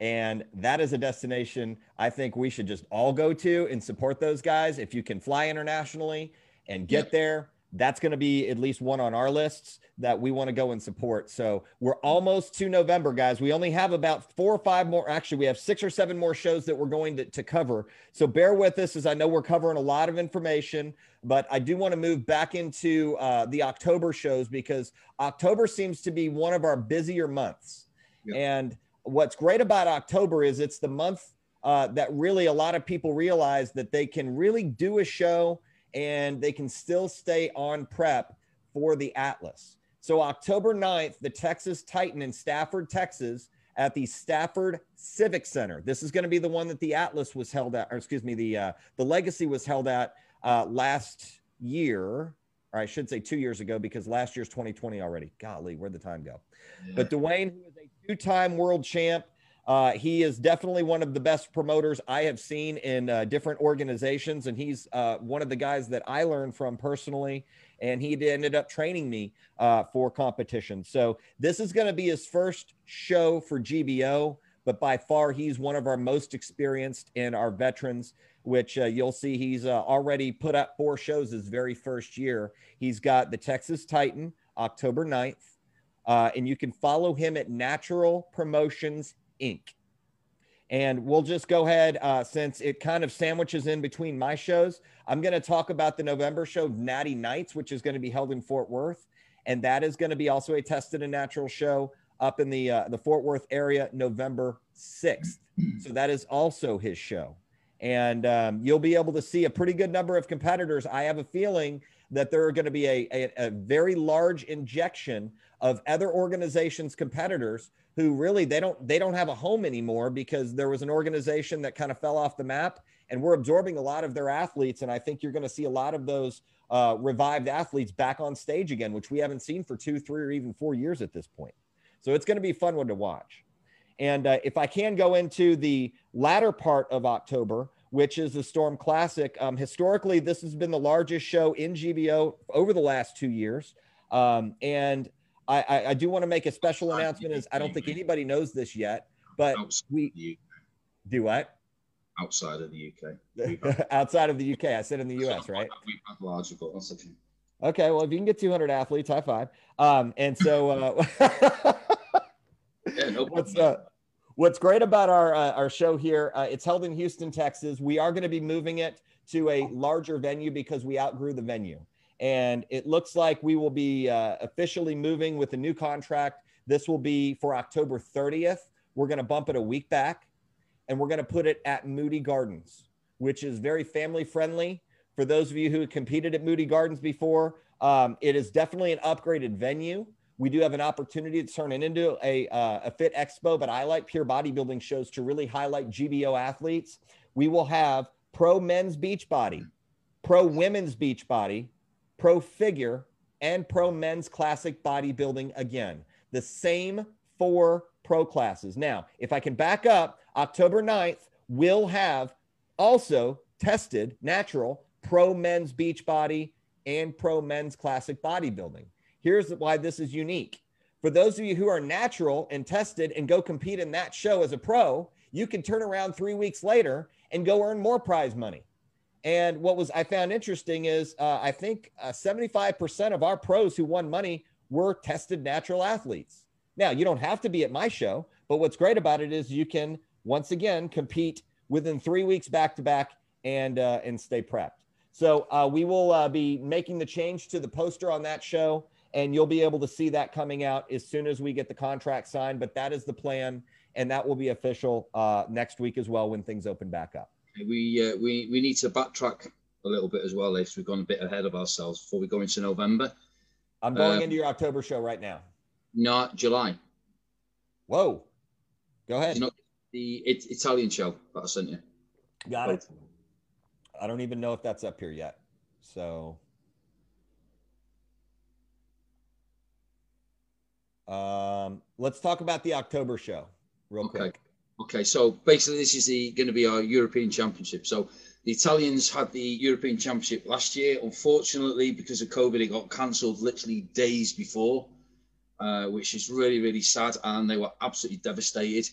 And that is a destination I think we should just all go to and support those guys. If you can fly internationally and get yep. there, that's going to be at least one on our lists that we want to go and support. So we're almost to November, guys. We only have about four or five more. Actually, we have six or seven more shows that we're going to, to cover. So bear with us as I know we're covering a lot of information, but I do want to move back into uh, the October shows because October seems to be one of our busier months. Yep. And what's great about October is it's the month uh, that really a lot of people realize that they can really do a show and they can still stay on prep for the Atlas. So October 9th, the Texas Titan in Stafford, Texas, at the Stafford Civic Center. This is going to be the one that the Atlas was held at, or excuse me, the uh, the Legacy was held at uh, last year, or I should say two years ago, because last year's 2020 already. Golly, where'd the time go? Yeah. But Dwayne, who is a two-time world champ. Uh, he is definitely one of the best promoters I have seen in uh, different organizations, and he's uh, one of the guys that I learned from personally. And he ended up training me uh, for competition. So this is going to be his first show for GBO, but by far he's one of our most experienced in our veterans. Which uh, you'll see he's uh, already put up four shows his very first year. He's got the Texas Titan October 9th. Uh, and you can follow him at Natural Promotions Inc. And we'll just go ahead, uh, since it kind of sandwiches in between my shows. I'm going to talk about the November show, Natty Nights, which is going to be held in Fort Worth. And that is going to be also a tested and natural show. up in the uh, the Fort Worth area November 6th. So that is also his show. And um, you'll be able to see a pretty good number of competitors. I have a feeling that there are going to be a, a, a very large injection of other organizations competitors who really they don't they don't have a home anymore because there was an organization that kind of fell off the map and we're absorbing a lot of their athletes and i think you're going to see a lot of those uh, revived athletes back on stage again which we haven't seen for two three or even four years at this point. So it's going to be a fun one to watch. And uh, if i can go into the latter part of october which is the storm classic um, historically this has been the largest show in gbo over the last two years. Um, and I, I, I do want to make a special announcement. Is I don't think anybody knows this yet, but we do what? Outside of the UK. Outside of the UK. I said in the US, right? We've had larger, but that's okay. Okay, well, if you can get 200 athletes, high five. Um, and so, uh, yeah, no what's uh, what's great about our uh, our show here? Uh, it's held in Houston, Texas. We are going to be moving it to a larger venue because we outgrew the venue. And it looks like we will be uh, officially moving with a new contract. This will be for October 30th. We're going to bump it a week back and we're going to put it at Moody Gardens, which is very family friendly. For those of you who competed at Moody Gardens before, um, it is definitely an upgraded venue. We do have an opportunity to turn it into a, uh, a fit expo, but I like pure bodybuilding shows to really highlight GBO athletes. We will have pro men's beach body, pro women's beach body, pro figure, and pro men's classic bodybuilding again. The same four pro classes. Now, if I can back up, October 9th, we'll have also tested natural pro men's beach body and pro men's classic bodybuilding. Here's why this is unique. For those of you who are natural and tested and go compete in that show as a pro, you can turn around three weeks later and go earn more prize money. And what was I found interesting is uh, I think uh, 75% of our pros who won money were tested natural athletes. Now, you don't have to be at my show, but what's great about it is you can once again compete within three weeks back to back and uh, and stay prepped. So uh, we will uh, be making the change to the poster on that show, and you'll be able to see that coming out as soon as we get the contract signed. But that is the plan, and that will be official uh, next week as well when things open back up we uh, we we need to backtrack a little bit as well, if we've gone a bit ahead of ourselves before we go into November. I'm going um, into your October show right now. Not July. Whoa. Go ahead. Not the it, Italian show that I sent you. Got it. I don't even know if that's up here yet. So um, let's talk about the October show real okay. quick. Okay, so basically, this is the going to be our European Championship. So the Italians had the European Championship last year. Unfortunately, because of COVID, it got cancelled literally days before, uh, which is really, really sad. And they were absolutely devastated.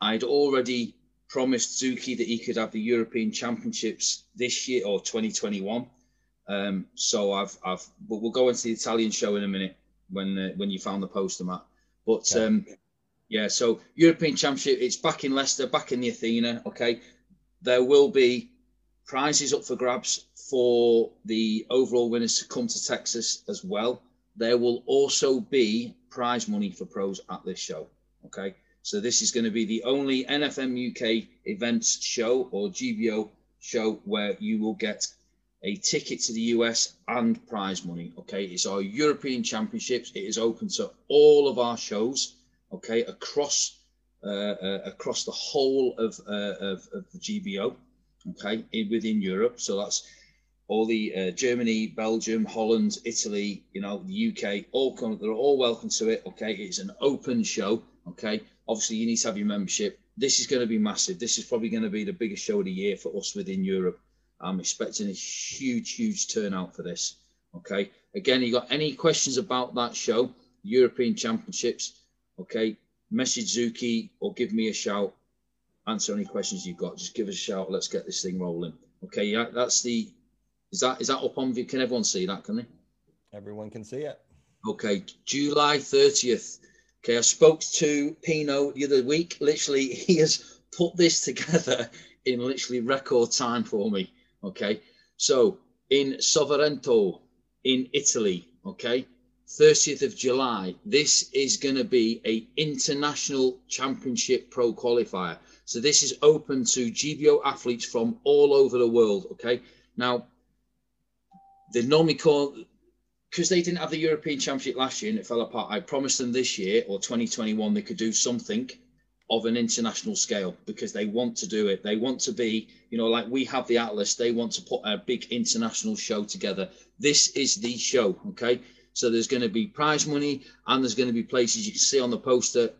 I'd already promised Zuki that he could have the European Championships this year or 2021. Um, so I've, I've, but we'll go into the Italian show in a minute when uh, when you found the poster, Matt. But okay. um, yeah, so European Championship, it's back in Leicester, back in the Athena. Okay, there will be prizes up for grabs for the overall winners to come to Texas as well. There will also be prize money for pros at this show. Okay, so this is going to be the only NFM UK events show or GBO show where you will get a ticket to the US and prize money. Okay, it's our European Championships. It is open to all of our shows okay, across uh, uh, across the whole of, uh, of, of the GBO, okay, in, within Europe. So that's all the uh, Germany, Belgium, Holland, Italy, you know, the UK, all come, they're all welcome to it. Okay, it's an open show. Okay, obviously you need to have your membership. This is going to be massive. This is probably going to be the biggest show of the year for us within Europe. I'm expecting a huge, huge turnout for this. Okay, again, you got any questions about that show, European Championships? Okay, message Zuki or give me a shout. Answer any questions you've got. Just give us a shout. Let's get this thing rolling. Okay, yeah, that's the. Is that is that up on? Can everyone see that? Can they? Everyone can see it. Okay, July thirtieth. Okay, I spoke to Pino the other week. Literally, he has put this together in literally record time for me. Okay, so in Soverato in Italy. Okay, 30th of July. This is going to be a international championship pro qualifier. So this is open to GBO athletes from all over the world. Okay. Now, they normally call because they didn't have the European Championship last year and it fell apart. I promised them this year or 2021 they could do something of an international scale because they want to do it. They want to be, you know, like we have the Atlas, they want to put a big international show together. This is the show, okay? So there's going to be prize money and there's going to be places you can see on the poster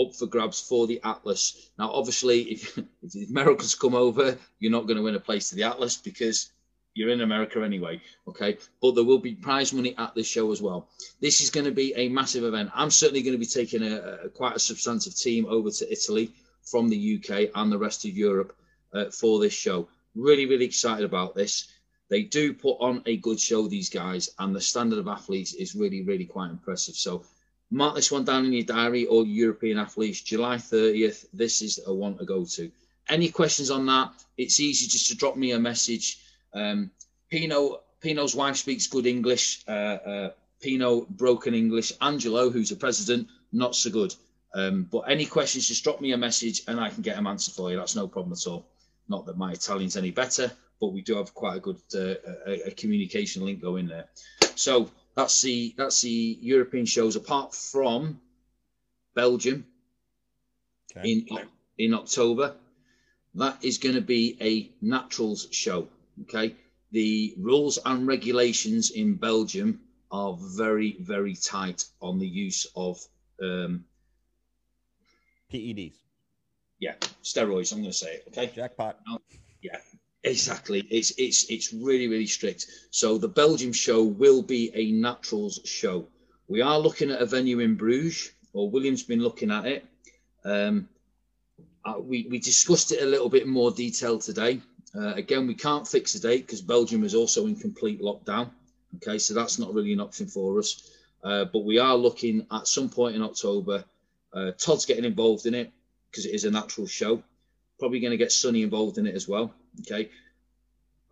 up for grabs for the Atlas. Now, obviously, if, if Americans come over, you're not going to win a place to the Atlas because you're in America anyway, okay? But there will be prize money at this show as well. This is going to be a massive event. I'm certainly going to be taking a, a quite a substantive team over to Italy from the UK and the rest of Europe uh, for this show. Really, really excited about this. They do put on a good show, these guys, and the standard of athletes is really, really quite impressive. So mark this one down in your diary, all European athletes, July 30th. This is a one to go to. Any questions on that? It's easy just to drop me a message um, Pino Pino's wife speaks good English. Uh, uh, Pino broken English. Angelo, who's the president, not so good. Um, but any questions, just drop me a message and I can get them answered for you. That's no problem at all. Not that my Italian's any better, but we do have quite a good uh, a, a communication link going there. So that's the that's the European shows. Apart from Belgium okay. in in October, that is going to be a naturals show. Okay, the rules and regulations in Belgium are very, very tight on the use of um, PEDs. Yeah, steroids. I'm going to say it. Okay, jackpot. yeah, exactly. It's it's it's really really strict. So the Belgium show will be a naturals show. We are looking at a venue in Bruges, or William's been looking at it. Um, uh, we we discussed it a little bit more detail today. Uh, again, we can't fix the date because Belgium is also in complete lockdown. Okay, so that's not really an option for us. Uh, but we are looking at some point in October. Uh, Todd's getting involved in it because it is a natural show. Probably going to get Sunny involved in it as well. Okay.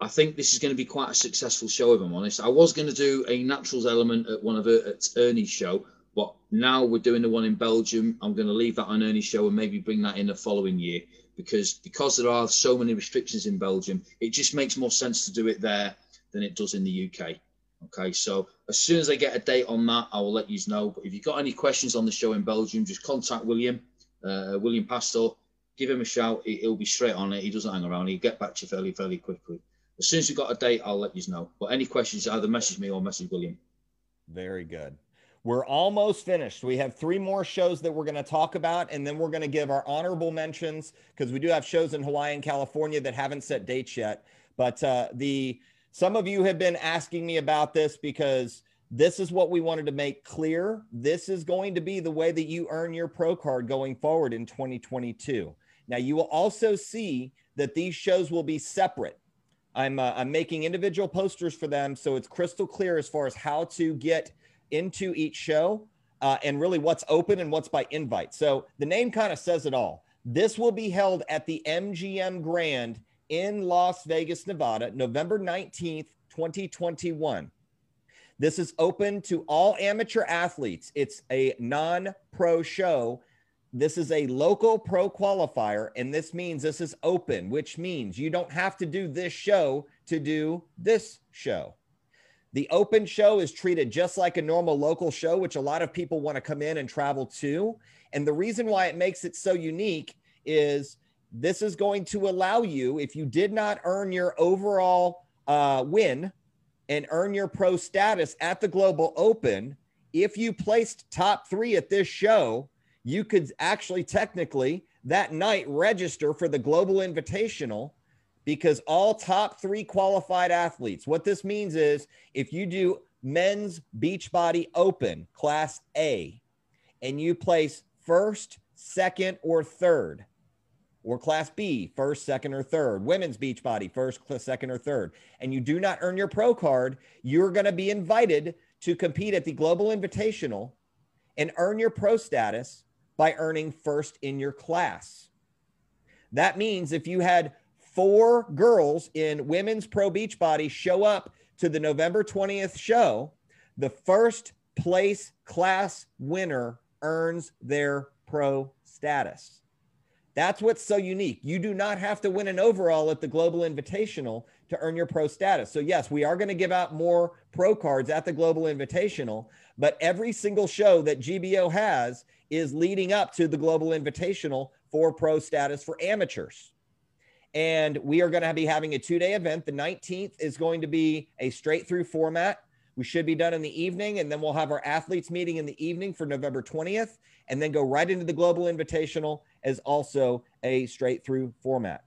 I think this is going to be quite a successful show, if I'm honest. I was going to do a naturals element at one of her, at Ernie's show, but now we're doing the one in Belgium. I'm going to leave that on Ernie's show and maybe bring that in the following year because because there are so many restrictions in Belgium, it just makes more sense to do it there than it does in the UK. Okay, so as soon as I get a date on that, I will let you know. But if you've got any questions on the show in Belgium, just contact William, uh, William Pastor. Give him a shout. He'll be straight on it. He doesn't hang around. He'll get back to you fairly, fairly quickly. As soon as we've got a date, I'll let you know. But any questions, either message me or message William. Very good. We're almost finished. We have three more shows that we're going to talk about, and then we're going to give our honorable mentions because we do have shows in Hawaii and California that haven't set dates yet. But uh, the some of you have been asking me about this because this is what we wanted to make clear. This is going to be the way that you earn your pro card going forward in 2022. Now, you will also see that these shows will be separate. I'm, uh, I'm making individual posters for them so it's crystal clear as far as how to get into each show uh, and really what's open and what's by invite. So the name kind of says it all. This will be held at the MGM Grand in Las Vegas, Nevada, November 19th, 2021. This is open to all amateur athletes. It's a non pro show. This is a local pro qualifier, and this means this is open, which means you don't have to do this show to do this show. The open show is treated just like a normal local show, which a lot of people want to come in and travel to. And the reason why it makes it so unique is this is going to allow you, if you did not earn your overall uh, win and earn your pro status at the Global Open, if you placed top three at this show, you could actually technically that night register for the Global Invitational because all top three qualified athletes, what this means is if you do men's Beachbody Open class A and you place first, second, or third, or class B, first, second, or third, women's Beachbody, first, second, or third, and you do not earn your pro card, you're going to be invited to compete at the Global Invitational and earn your pro status by earning first in your class. That means if you had four girls in women's pro beach body show up to the November 20th show, the first place class winner earns their pro status. That's what's so unique. You do not have to win an overall at the Global Invitational to earn your pro status. So, yes, we are going to give out more pro cards at the Global Invitational, but every single show that GBO has is leading up to the Global Invitational for pro status for amateurs. And we are going to be having a two day event. The 19th is going to be a straight through format. We should be done in the evening, and then we'll have our athletes meeting in the evening for November 20th, and then go right into the Global Invitational as also a straight through format.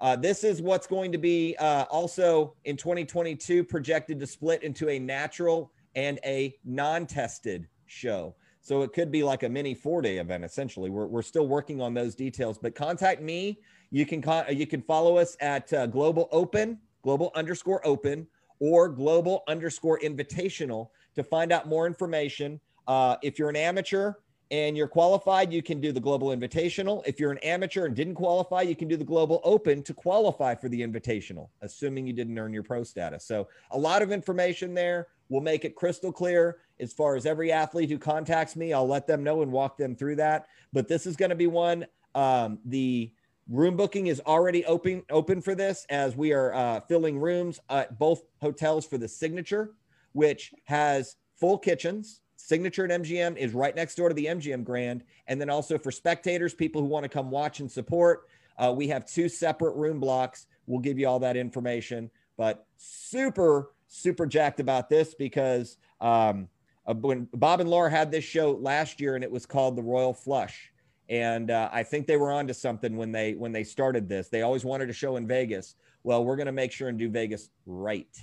Uh, this is what's going to be uh, also in 2022 projected to split into a natural and a non tested show. So it could be like a mini four day event, essentially. We're, we're still working on those details, but contact me. You can, con- you can follow us at uh, Global Open, Global underscore open, or Global underscore invitational to find out more information. Uh, if you're an amateur, and you're qualified, you can do the Global Invitational. If you're an amateur and didn't qualify, you can do the Global Open to qualify for the Invitational, assuming you didn't earn your pro status. So, a lot of information there. We'll make it crystal clear as far as every athlete who contacts me. I'll let them know and walk them through that. But this is going to be one. Um, the room booking is already open open for this as we are uh, filling rooms at both hotels for the signature, which has full kitchens Signature at MGM is right next door to the MGM Grand. And then also for spectators, people who want to come watch and support, uh, we have two separate room blocks. We'll give you all that information. But super, super jacked about this because um, uh, when Bob and Laura had this show last year and it was called the Royal Flush. And uh, I think they were onto something when they when they started this. They always wanted a show in Vegas. Well, we're going to make sure and do Vegas right.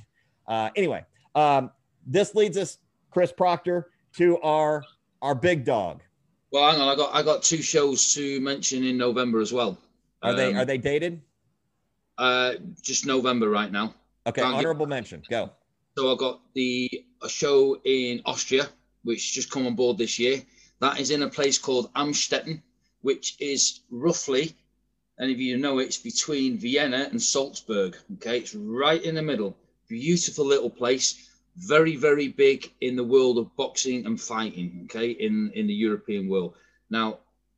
Uh, anyway, um, this leads us, Chris Proctor, to our our big dog. Well, hang on, I got I got two shows to mention in November as well. Are um, they are they dated? Uh, just November right now. Okay, Can't honorable get... mention. Go. So I got the a show in Austria, which just come on board this year. That is in a place called Amstetten, which is roughly, and if you know, it's between Vienna and Salzburg. Okay, it's right in the middle. Beautiful little place very very big in the world of boxing and fighting okay in in the european world now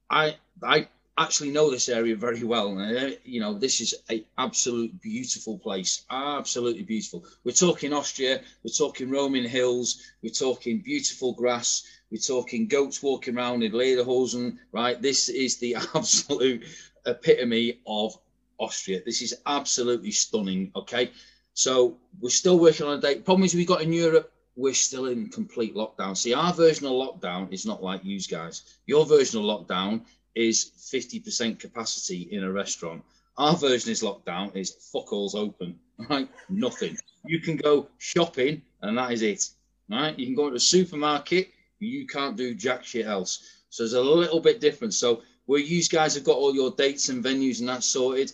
i i actually know this area very well uh, you know this is a absolute beautiful place absolutely beautiful we're talking austria we're talking roman hills we're talking beautiful grass we're talking goats walking around in lederhosen right this is the absolute epitome of austria this is absolutely stunning okay so we're still working on a date. Problem is, we got in Europe, we're still in complete lockdown. See, our version of lockdown is not like you guys. Your version of lockdown is 50% capacity in a restaurant. Our version is lockdown is fuck all's open, right? Nothing. You can go shopping and that is it, right? You can go to a supermarket, you can't do jack shit else. So there's a little bit different. So where you guys have got all your dates and venues and that sorted,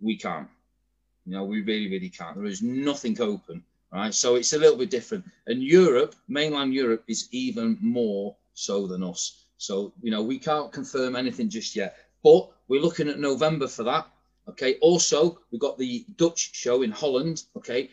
we can't. You know, we really, really can't. There is nothing open, right? So it's a little bit different. And Europe, mainland Europe, is even more so than us. So, you know, we can't confirm anything just yet. But we're looking at November for that. Okay. Also, we've got the Dutch show in Holland. Okay.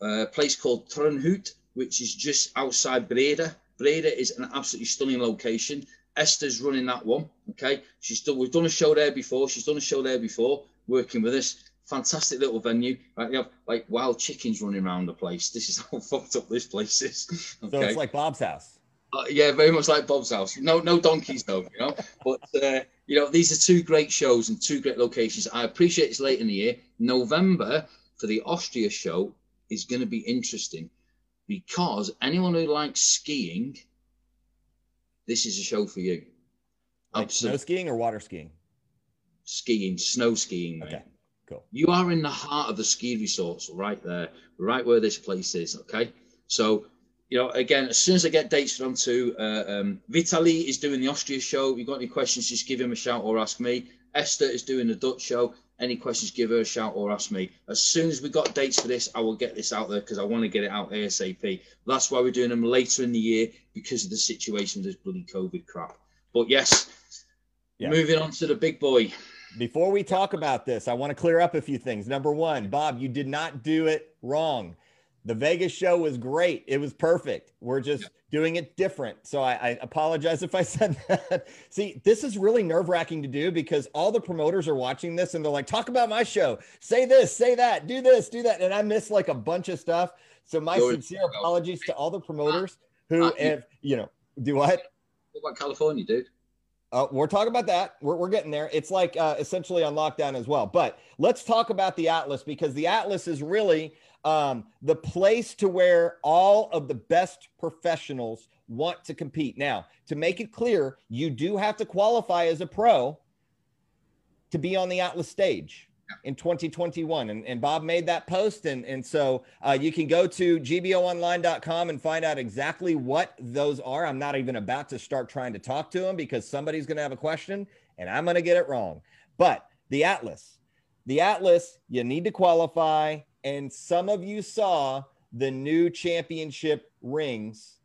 A place called Turnhout, which is just outside Breda. Breda is an absolutely stunning location. Esther's running that one. Okay. She's done, we've done a show there before. She's done a show there before working with us fantastic little venue. Right, you have like wild chickens running around the place. This is how fucked up this place is. Okay? So it's like Bob's house. Uh, yeah, very much like Bob's house. No, no donkeys though, you know. But uh, you know, these are two great shows and two great locations. I appreciate it's late in the year. November for the Austria show is going to be interesting because anyone who likes skiing, this is a show for you. Like snow skiing or water skiing? Skiing, snow skiing. Okay. Cool. You are in the heart of the ski resorts, right there, right where this place is. Okay, so you know, again, as soon as I get dates from to uh, um, Vitali is doing the Austria show. If you've got any questions, just give him a shout or ask me. Esther is doing the Dutch show. Any questions, give her a shout or ask me. As soon as we got dates for this, I will get this out there because I want to get it out ASAP. That's why we're doing them later in the year because of the situation with this bloody COVID crap. But yes, yeah. moving on to the big boy. Before we talk about this, I want to clear up a few things. Number one, Bob, you did not do it wrong. The Vegas show was great. It was perfect. We're just yeah. doing it different. So I, I, apologize if I said that. See, this is really nerve wracking to do because all the promoters are watching this and they're like, talk about my show. Say this, say that, do this, do that. And I miss like a bunch of stuff. So my sincere apologies to all the promoters who, if you know, do what? What about California, dude? Uh, we're talking about that. We're, we're getting there. It's like uh, essentially on lockdown as well. But let's talk about the Atlas because the Atlas is really um, the place to where all of the best professionals want to compete. Now, to make it clear, you do have to qualify as a pro to be on the Atlas stage in 2021. And, and Bob made that post. And, and so uh, you can go to gboonline.com and find out exactly what those are. I'm not even about to start trying to talk to them because somebody's going to have a question and I'm going to get it wrong. But the Atlas, the Atlas, you need to qualify. And some of you saw the new championship rings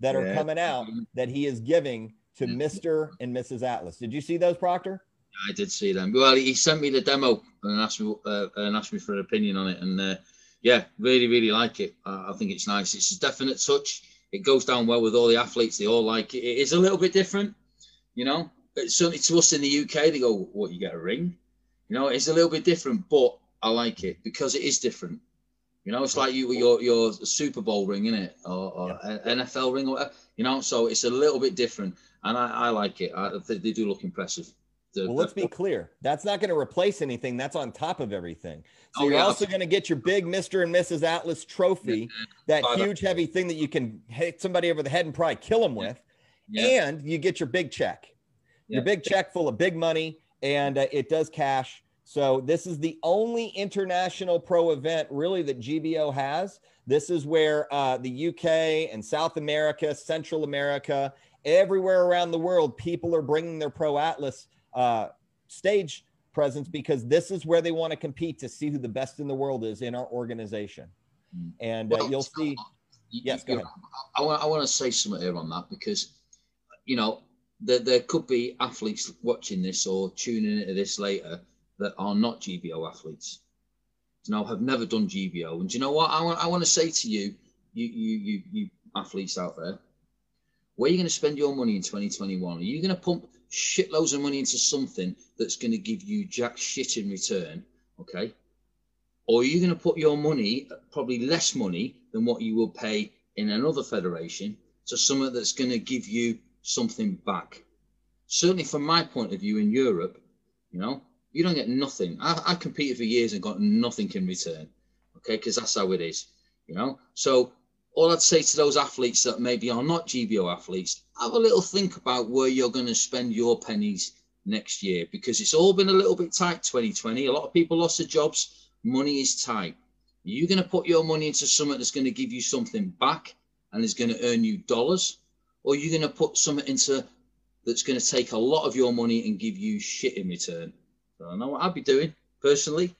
that are yeah. coming out that he is giving to Mr. and Mrs. Atlas. Did you see those, Proctor? I did see them. Well, he sent me the demo and asked me uh, and asked me for an opinion on it, and uh, yeah, really, really like it. Uh, I think it's nice. It's a definite touch. It goes down well with all the athletes. They all like it. It is a little bit different, you know. But certainly to us in the UK, they go, "What? You get a ring?" You know, it's a little bit different, but I like it because it is different. You know, it's like you your your Super Bowl ring, in it, or, or yeah. NFL ring, or whatever. You know, so it's a little bit different, and I, I like it. I, they do look impressive. The, well, let's be clear. That's not going to replace anything. That's on top of everything. So oh, you're yeah. also going to get your big Mr. and Mrs. Atlas trophy, that huge heavy thing that you can hit somebody over the head and probably kill them with, yeah. and you get your big check, yeah. your big check full of big money, and uh, it does cash. So this is the only international pro event really that GBO has. This is where uh, the UK and South America, Central America, everywhere around the world, people are bringing their pro Atlas uh, stage presence because this is where they want to compete to see who the best in the world is in our organization. Hmm. And uh, well, you'll see. yes, go ahead. I, want, I want to say something here on that because, you know, there, there could be athletes watching this or tuning into this later that are not GBO athletes. You know, have never done GBO. And you know what? I want, I want to say to you, you, you, you, you athletes out there, where are you going to spend your money in 2021? Are you going to pump shitloads of money into something that's going to give you jack shit in return, okay? Or are you going to put your money, probably less money than what you will pay in another federation, to something that's going to give you something back? Certainly, from my point of view in Europe, you know, you don't get nothing. I, I competed for years and got nothing in return, okay? Because that's how it is, you know? So all I'd say to those athletes that maybe are not GBO athletes, have a little think about where you're going to spend your pennies next year because it's all been a little bit tight 2020. A lot of people lost their jobs. Money is tight. Are you going to put your money into something that's going to give you something back and is going to earn you dollars? Or you going to put something into that's going to take a lot of your money and give you shit in return? I don't know what I'd be doing personally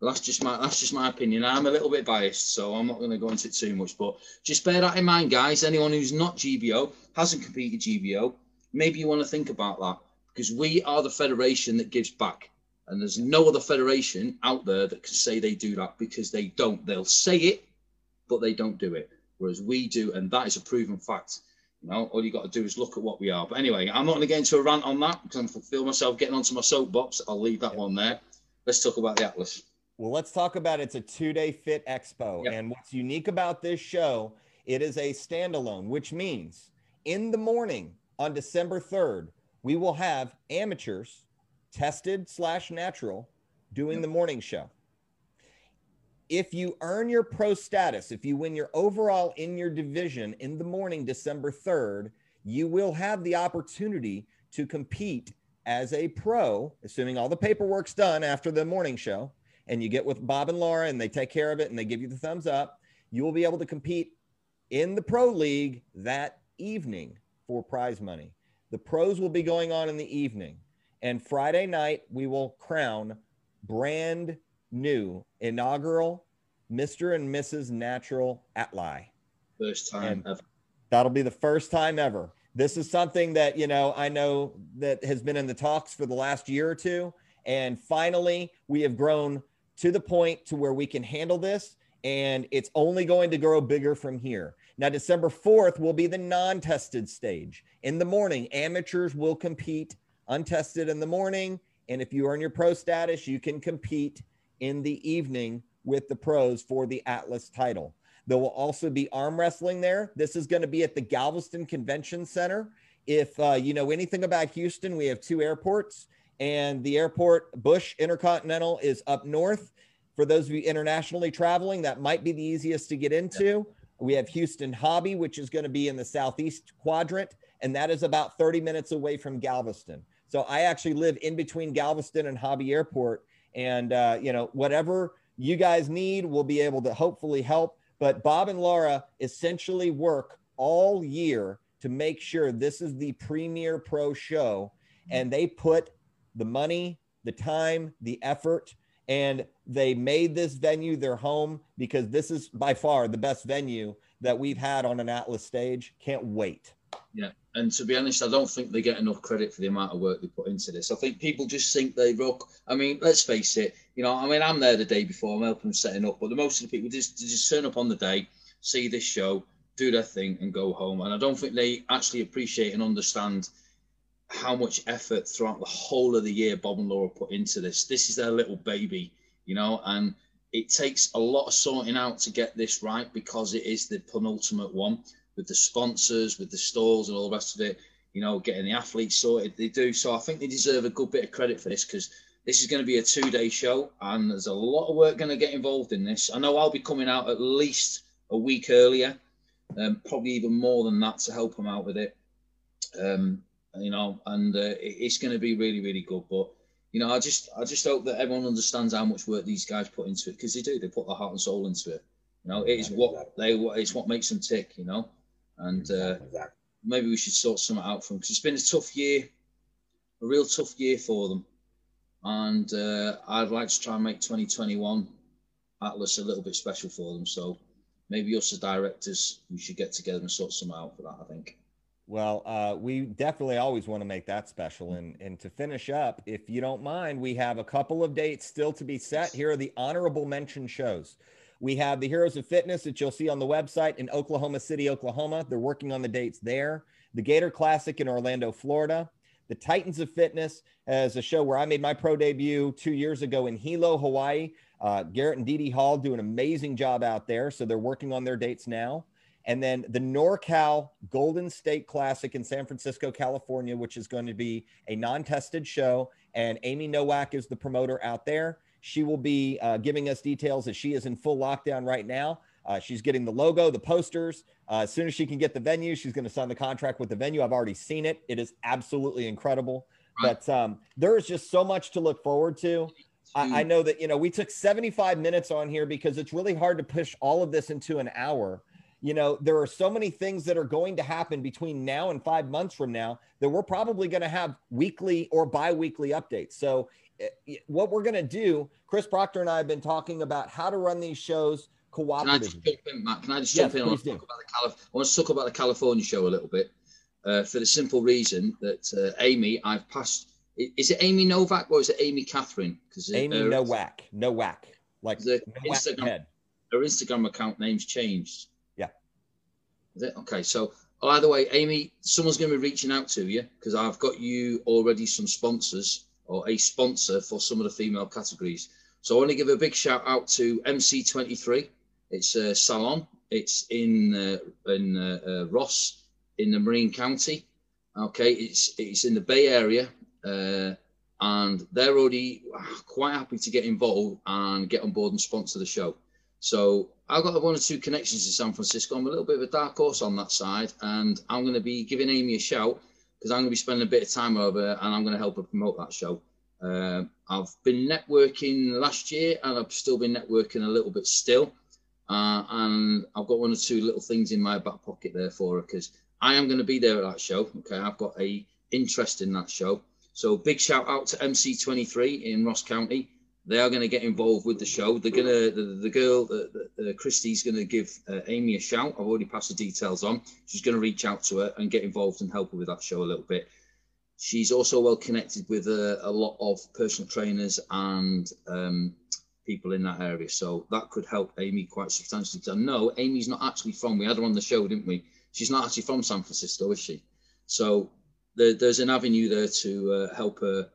that's just my that's just my opinion. I'm a little bit biased, so I'm not going to go into it too much. But just bear that in mind, guys. Anyone who's not GBO hasn't competed GBO, maybe you want to think about that because we are the federation that gives back, and there's no other federation out there that can say they do that because they don't. They'll say it, but they don't do it, whereas we do, and that is a proven fact. Know, all you got to do is look at what we are. But anyway, I'm not going to get into a rant on that because I feel myself getting onto my soapbox. I'll leave that one there. Let's talk about the Atlas. Well, let's talk about it's a two-day fit expo. Yep. And what's unique about this show, it is a standalone, which means in the morning on December 3rd, we will have amateurs tested slash natural doing yep. the morning show. If you earn your pro status, if you win your overall in your division in the morning, December 3rd, you will have the opportunity to compete as a pro, assuming all the paperwork's done after the morning show and you get with Bob and Laura and they take care of it and they give you the thumbs up, you will be able to compete in the pro league that evening for prize money. The pros will be going on in the evening. And Friday night, we will crown brand new inaugural Mr. and Mrs. Natural Atli. First time and ever. That'll be the first time ever. This is something that, you know, I know that has been in the talks for the last year or two. And finally, we have grown to the point to where we can handle this and it's only going to grow bigger from here. Now, December 4th will be the non tested stage. In the morning, amateurs will compete untested in the morning. And if you earn your pro status, you can compete in the evening with the pros for the Atlas title. There will also be arm wrestling there. This is going to be at the Galveston Convention Center. If uh, you know anything about Houston, we have two airports, and the airport Bush Intercontinental is up north. For those of you internationally traveling, that might be the easiest to get into. We have Houston Hobby, which is going to be in the southeast quadrant, and that is about 30 minutes away from Galveston. So I actually live in between Galveston and Hobby Airport, and uh, you know whatever you guys need, we'll be able to hopefully help. But Bob and Laura essentially work all year to make sure this is the premier pro show, and they put the money, the time, the effort and they made this venue their home because this is by far the best venue that we've had on an Atlas stage. Can't wait. Yeah, and to be honest, I don't think they get enough credit for the amount of work they put into this. I think people just think they rock. I mean, let's face it. You know, I mean, I'm there the day before. I'm helping them setting up, but the most of the people just just turn up on the day, see this show, do their thing, and go home. And I don't think they actually appreciate and understand how much effort throughout the whole of the year Bob and Laura put into this. This is their little baby, you know, and it takes a lot of sorting out to get this right because it is the penultimate one with the sponsors, with the stalls, and all the rest of it. You know, getting the athletes sorted. They do so. I think they deserve a good bit of credit for this because this is going to be a two-day show, and there's a lot of work going to get involved in this. I know I'll be coming out at least a week earlier, um, probably even more than that to help them out with it. Um, you know, and uh, it's going to be really, really good. But you know, I just, I just hope that everyone understands how much work these guys put into it because they do. They put their heart and soul into it. You know, it is what they, it's what makes them tick. You know, and uh, maybe we should sort something out for them because it's been a tough year, a real tough year for them. And uh, I'd like to try and make 2021 Atlas a little bit special for them. So maybe us as directors, we should get together and sort something out for that. I think. Well, uh, we definitely always want to make that special. And, and to finish up, if you don't mind, we have a couple of dates still to be set. Here are the honorable mention shows. We have the Heroes of Fitness that you'll see on the website in Oklahoma City, Oklahoma. They're working on the dates there. The Gator Classic in Orlando, Florida. The Titans of Fitness as a show where I made my pro debut two years ago in Hilo, Hawaii. Uh, Garrett and Dee Dee Hall do an amazing job out there. So they're working on their dates now and then the NorCal Golden State Classic in San Francisco, California, which is going to be a non tested show. And Amy Nowak is the promoter out there. She will be uh, giving us details as she is in full lockdown right now. Uh, she's getting the logo, the posters. Uh, as soon as she can get the venue, she's going to sign the contract with the venue. I've already seen it. It is absolutely incredible. Right. But um, there is just so much to look forward to. I, I know that, you know, we took 75 minutes on here because it's really hard to push all of this into an hour you know, there are so many things that are going to happen between now and five months from now that we're probably going to have weekly or bi weekly updates. So, what we're going to do, Chris Proctor and I have been talking about how to run these shows cooperatively. Can I just jump in? Can I just jump yes, in? I want, to talk about the Calif- I want to talk about the California show a little bit uh, for the simple reason that uh, Amy, I've passed. Is it Amy Novak or is it Amy Catherine? Because Amy uh, Nowak, Nowak, like the Instagram, head. her Instagram account name's changed. Is it? Okay, so oh, either way, Amy, someone's going to be reaching out to you because I've got you already some sponsors or a sponsor for some of the female categories. So I want to give a big shout out to MC23. It's a salon. It's in uh, in uh, uh, Ross in the Marin County. Okay, it's it's in the Bay Area, uh, and they're already quite happy to get involved and get on board and sponsor the show. So I've got one or two connections in San Francisco. I'm a little bit of a dark horse on that side, and I'm going to be giving Amy a shout because I'm going to be spending a bit of time over and I'm going to help her promote that show. Uh, I've been networking last year and I've still been networking a little bit still. Uh, and I've got one or two little things in my back pocket there for her because I am going to be there at that show. Okay, I've got a interest in that show. So big shout out to MC23 in Ross County they are going to get involved with the show. They're going to the, the girl, the, the, Christie's going to give uh, Amy a shout. I've already passed the details on. She's going to reach out to her and get involved and help her with that show a little bit. She's also well connected with a, a lot of personal trainers and um, people in that area. So that could help Amy quite substantially. I know Amy's not actually from. We had her on the show, didn't we? She's not actually from San Francisco, is she? So there, there's an avenue there to uh, help her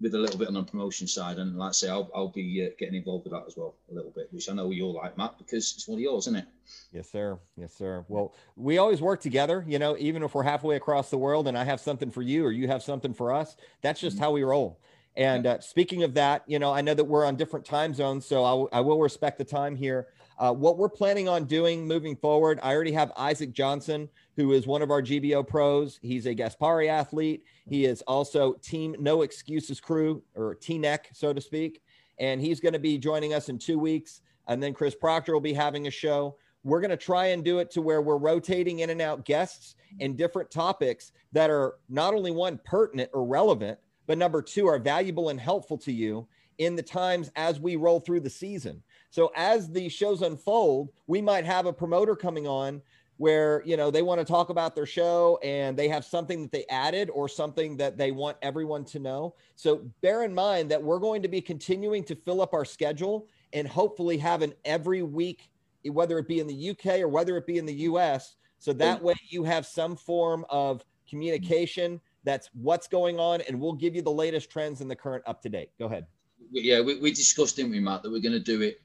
with a little bit on the promotion side. And like I say, I'll, I'll be uh, getting involved with that as well a little bit, which I know you'll like, Matt, because it's one of yours, isn't it? Yes, sir. Yes, sir. Well, we always work together, you know, even if we're halfway across the world and I have something for you or you have something for us, that's just mm-hmm. how we roll. And uh, speaking of that, you know, I know that we're on different time zones, so I, w- I will respect the time here. Uh, what we're planning on doing moving forward, I already have Isaac Johnson, who is one of our GBO pros. He's a Gaspari athlete. He is also Team No Excuses crew or TNEC, so to speak. And he's going to be joining us in two weeks. And then Chris Proctor will be having a show. We're going to try and do it to where we're rotating in and out guests and different topics that are not only one pertinent or relevant, but number two are valuable and helpful to you in the times as we roll through the season. So as the shows unfold, we might have a promoter coming on where you know they want to talk about their show and they have something that they added or something that they want everyone to know. So bear in mind that we're going to be continuing to fill up our schedule and hopefully have an every week whether it be in the UK or whether it be in the US so that mm. way you have some form of communication that's what's going on and we'll give you the latest trends and the current up to date. Go ahead. Yeah, we, we discussed, didn't we, Matt, that we're going to do it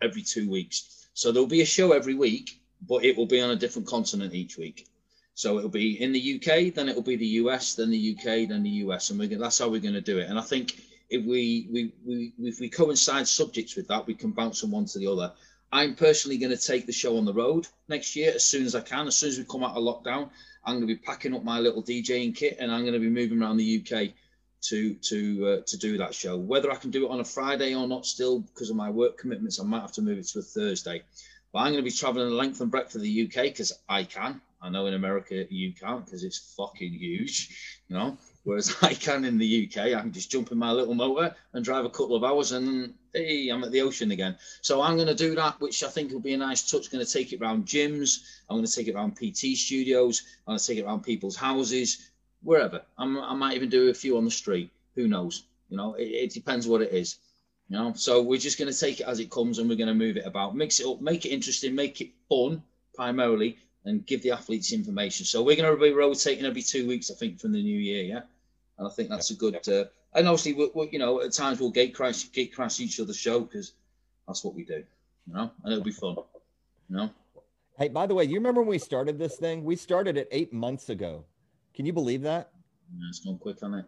every two weeks. So there'll be a show every week, but it will be on a different continent each week. So it'll be in the UK, then it'll be the US, then the UK, then the US, and we're gonna, that's how we're going to do it. And I think if we, we we if we coincide subjects with that, we can bounce from one to the other. I'm personally going to take the show on the road next year as soon as I can. As soon as we come out of lockdown, I'm going to be packing up my little DJing kit and I'm going to be moving around the UK to to uh, to do that show. Whether I can do it on a Friday or not, still because of my work commitments, I might have to move it to a Thursday. But I'm going to be traveling the length and breadth of the UK because I can. I know in America you can't because it's fucking huge, you know. Whereas I can in the UK, I can just jump in my little motor and drive a couple of hours and hey, I'm at the ocean again. So I'm going to do that, which I think will be a nice touch. Going to take it around gyms. I'm going to take it around PT studios. I'm going to take it around people's houses wherever. I'm, i might even do a few on the street. Who knows? You know, it, it depends what it is. You know, so we're just going to take it as it comes and we're going to move it about, mix it up, make it interesting, make it fun primarily, and give the athletes information. So we're going to be rotating every two weeks, I think, from the new year. Yeah, and I think that's a good. Uh, and obviously, we we you know, at times we'll gate crash, gate crash each other's show because that's what we do. You know, and it'll be fun. You know. Hey, by the way, you remember when we started this thing? We started it eight months ago. Can you believe that? Yeah, it's gone quick on it.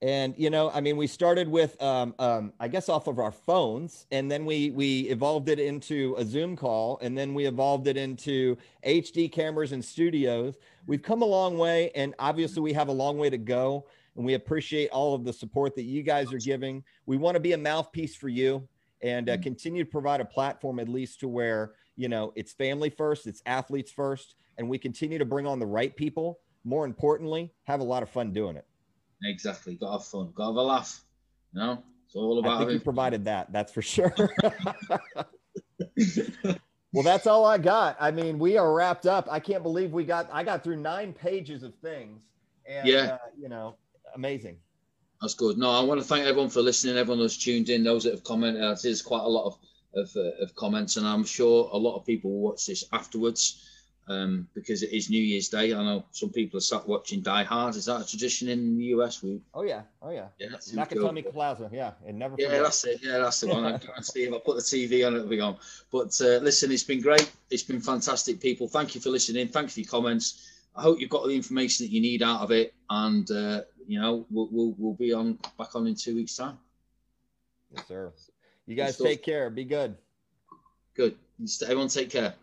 And you know, I mean, we started with, um, um, I guess, off of our phones, and then we we evolved it into a Zoom call, and then we evolved it into HD cameras and studios. We've come a long way, and obviously, we have a long way to go. And we appreciate all of the support that you guys are giving. We want to be a mouthpiece for you and uh, mm-hmm. continue to provide a platform, at least to where you know it's family first, it's athletes first, and we continue to bring on the right people more importantly, have a lot of fun doing it. Exactly. Got to have fun. Got to have a laugh. You know, it's all about. I think you provided that. That's for sure. well, that's all I got. I mean, we are wrapped up. I can't believe we got. I got through nine pages of things. And, yeah. Uh, you know, amazing. That's good. No, I want to thank everyone for listening. Everyone who's tuned in, those that have commented. There's quite a lot of of, uh, of comments, and I'm sure a lot of people will watch this afterwards um, because it is New Year's Day. I know some people are sat watching Die Hard. Is that a tradition in the US? We oh yeah, oh yeah, yeah, Nakatomi. Plaza, yeah, it never. Yeah, that's it. Yeah, that's the one. I can see if I put the TV on, it'll be on. But uh, listen, it's been great. It's been fantastic, people. Thank you for listening. Thank you for your comments. I hope you've got the information that you need out of it, and uh, you know we'll, we'll we'll be on back on in two weeks' time. Yes, sir. You guys take care. Be good. Good. Everyone take care.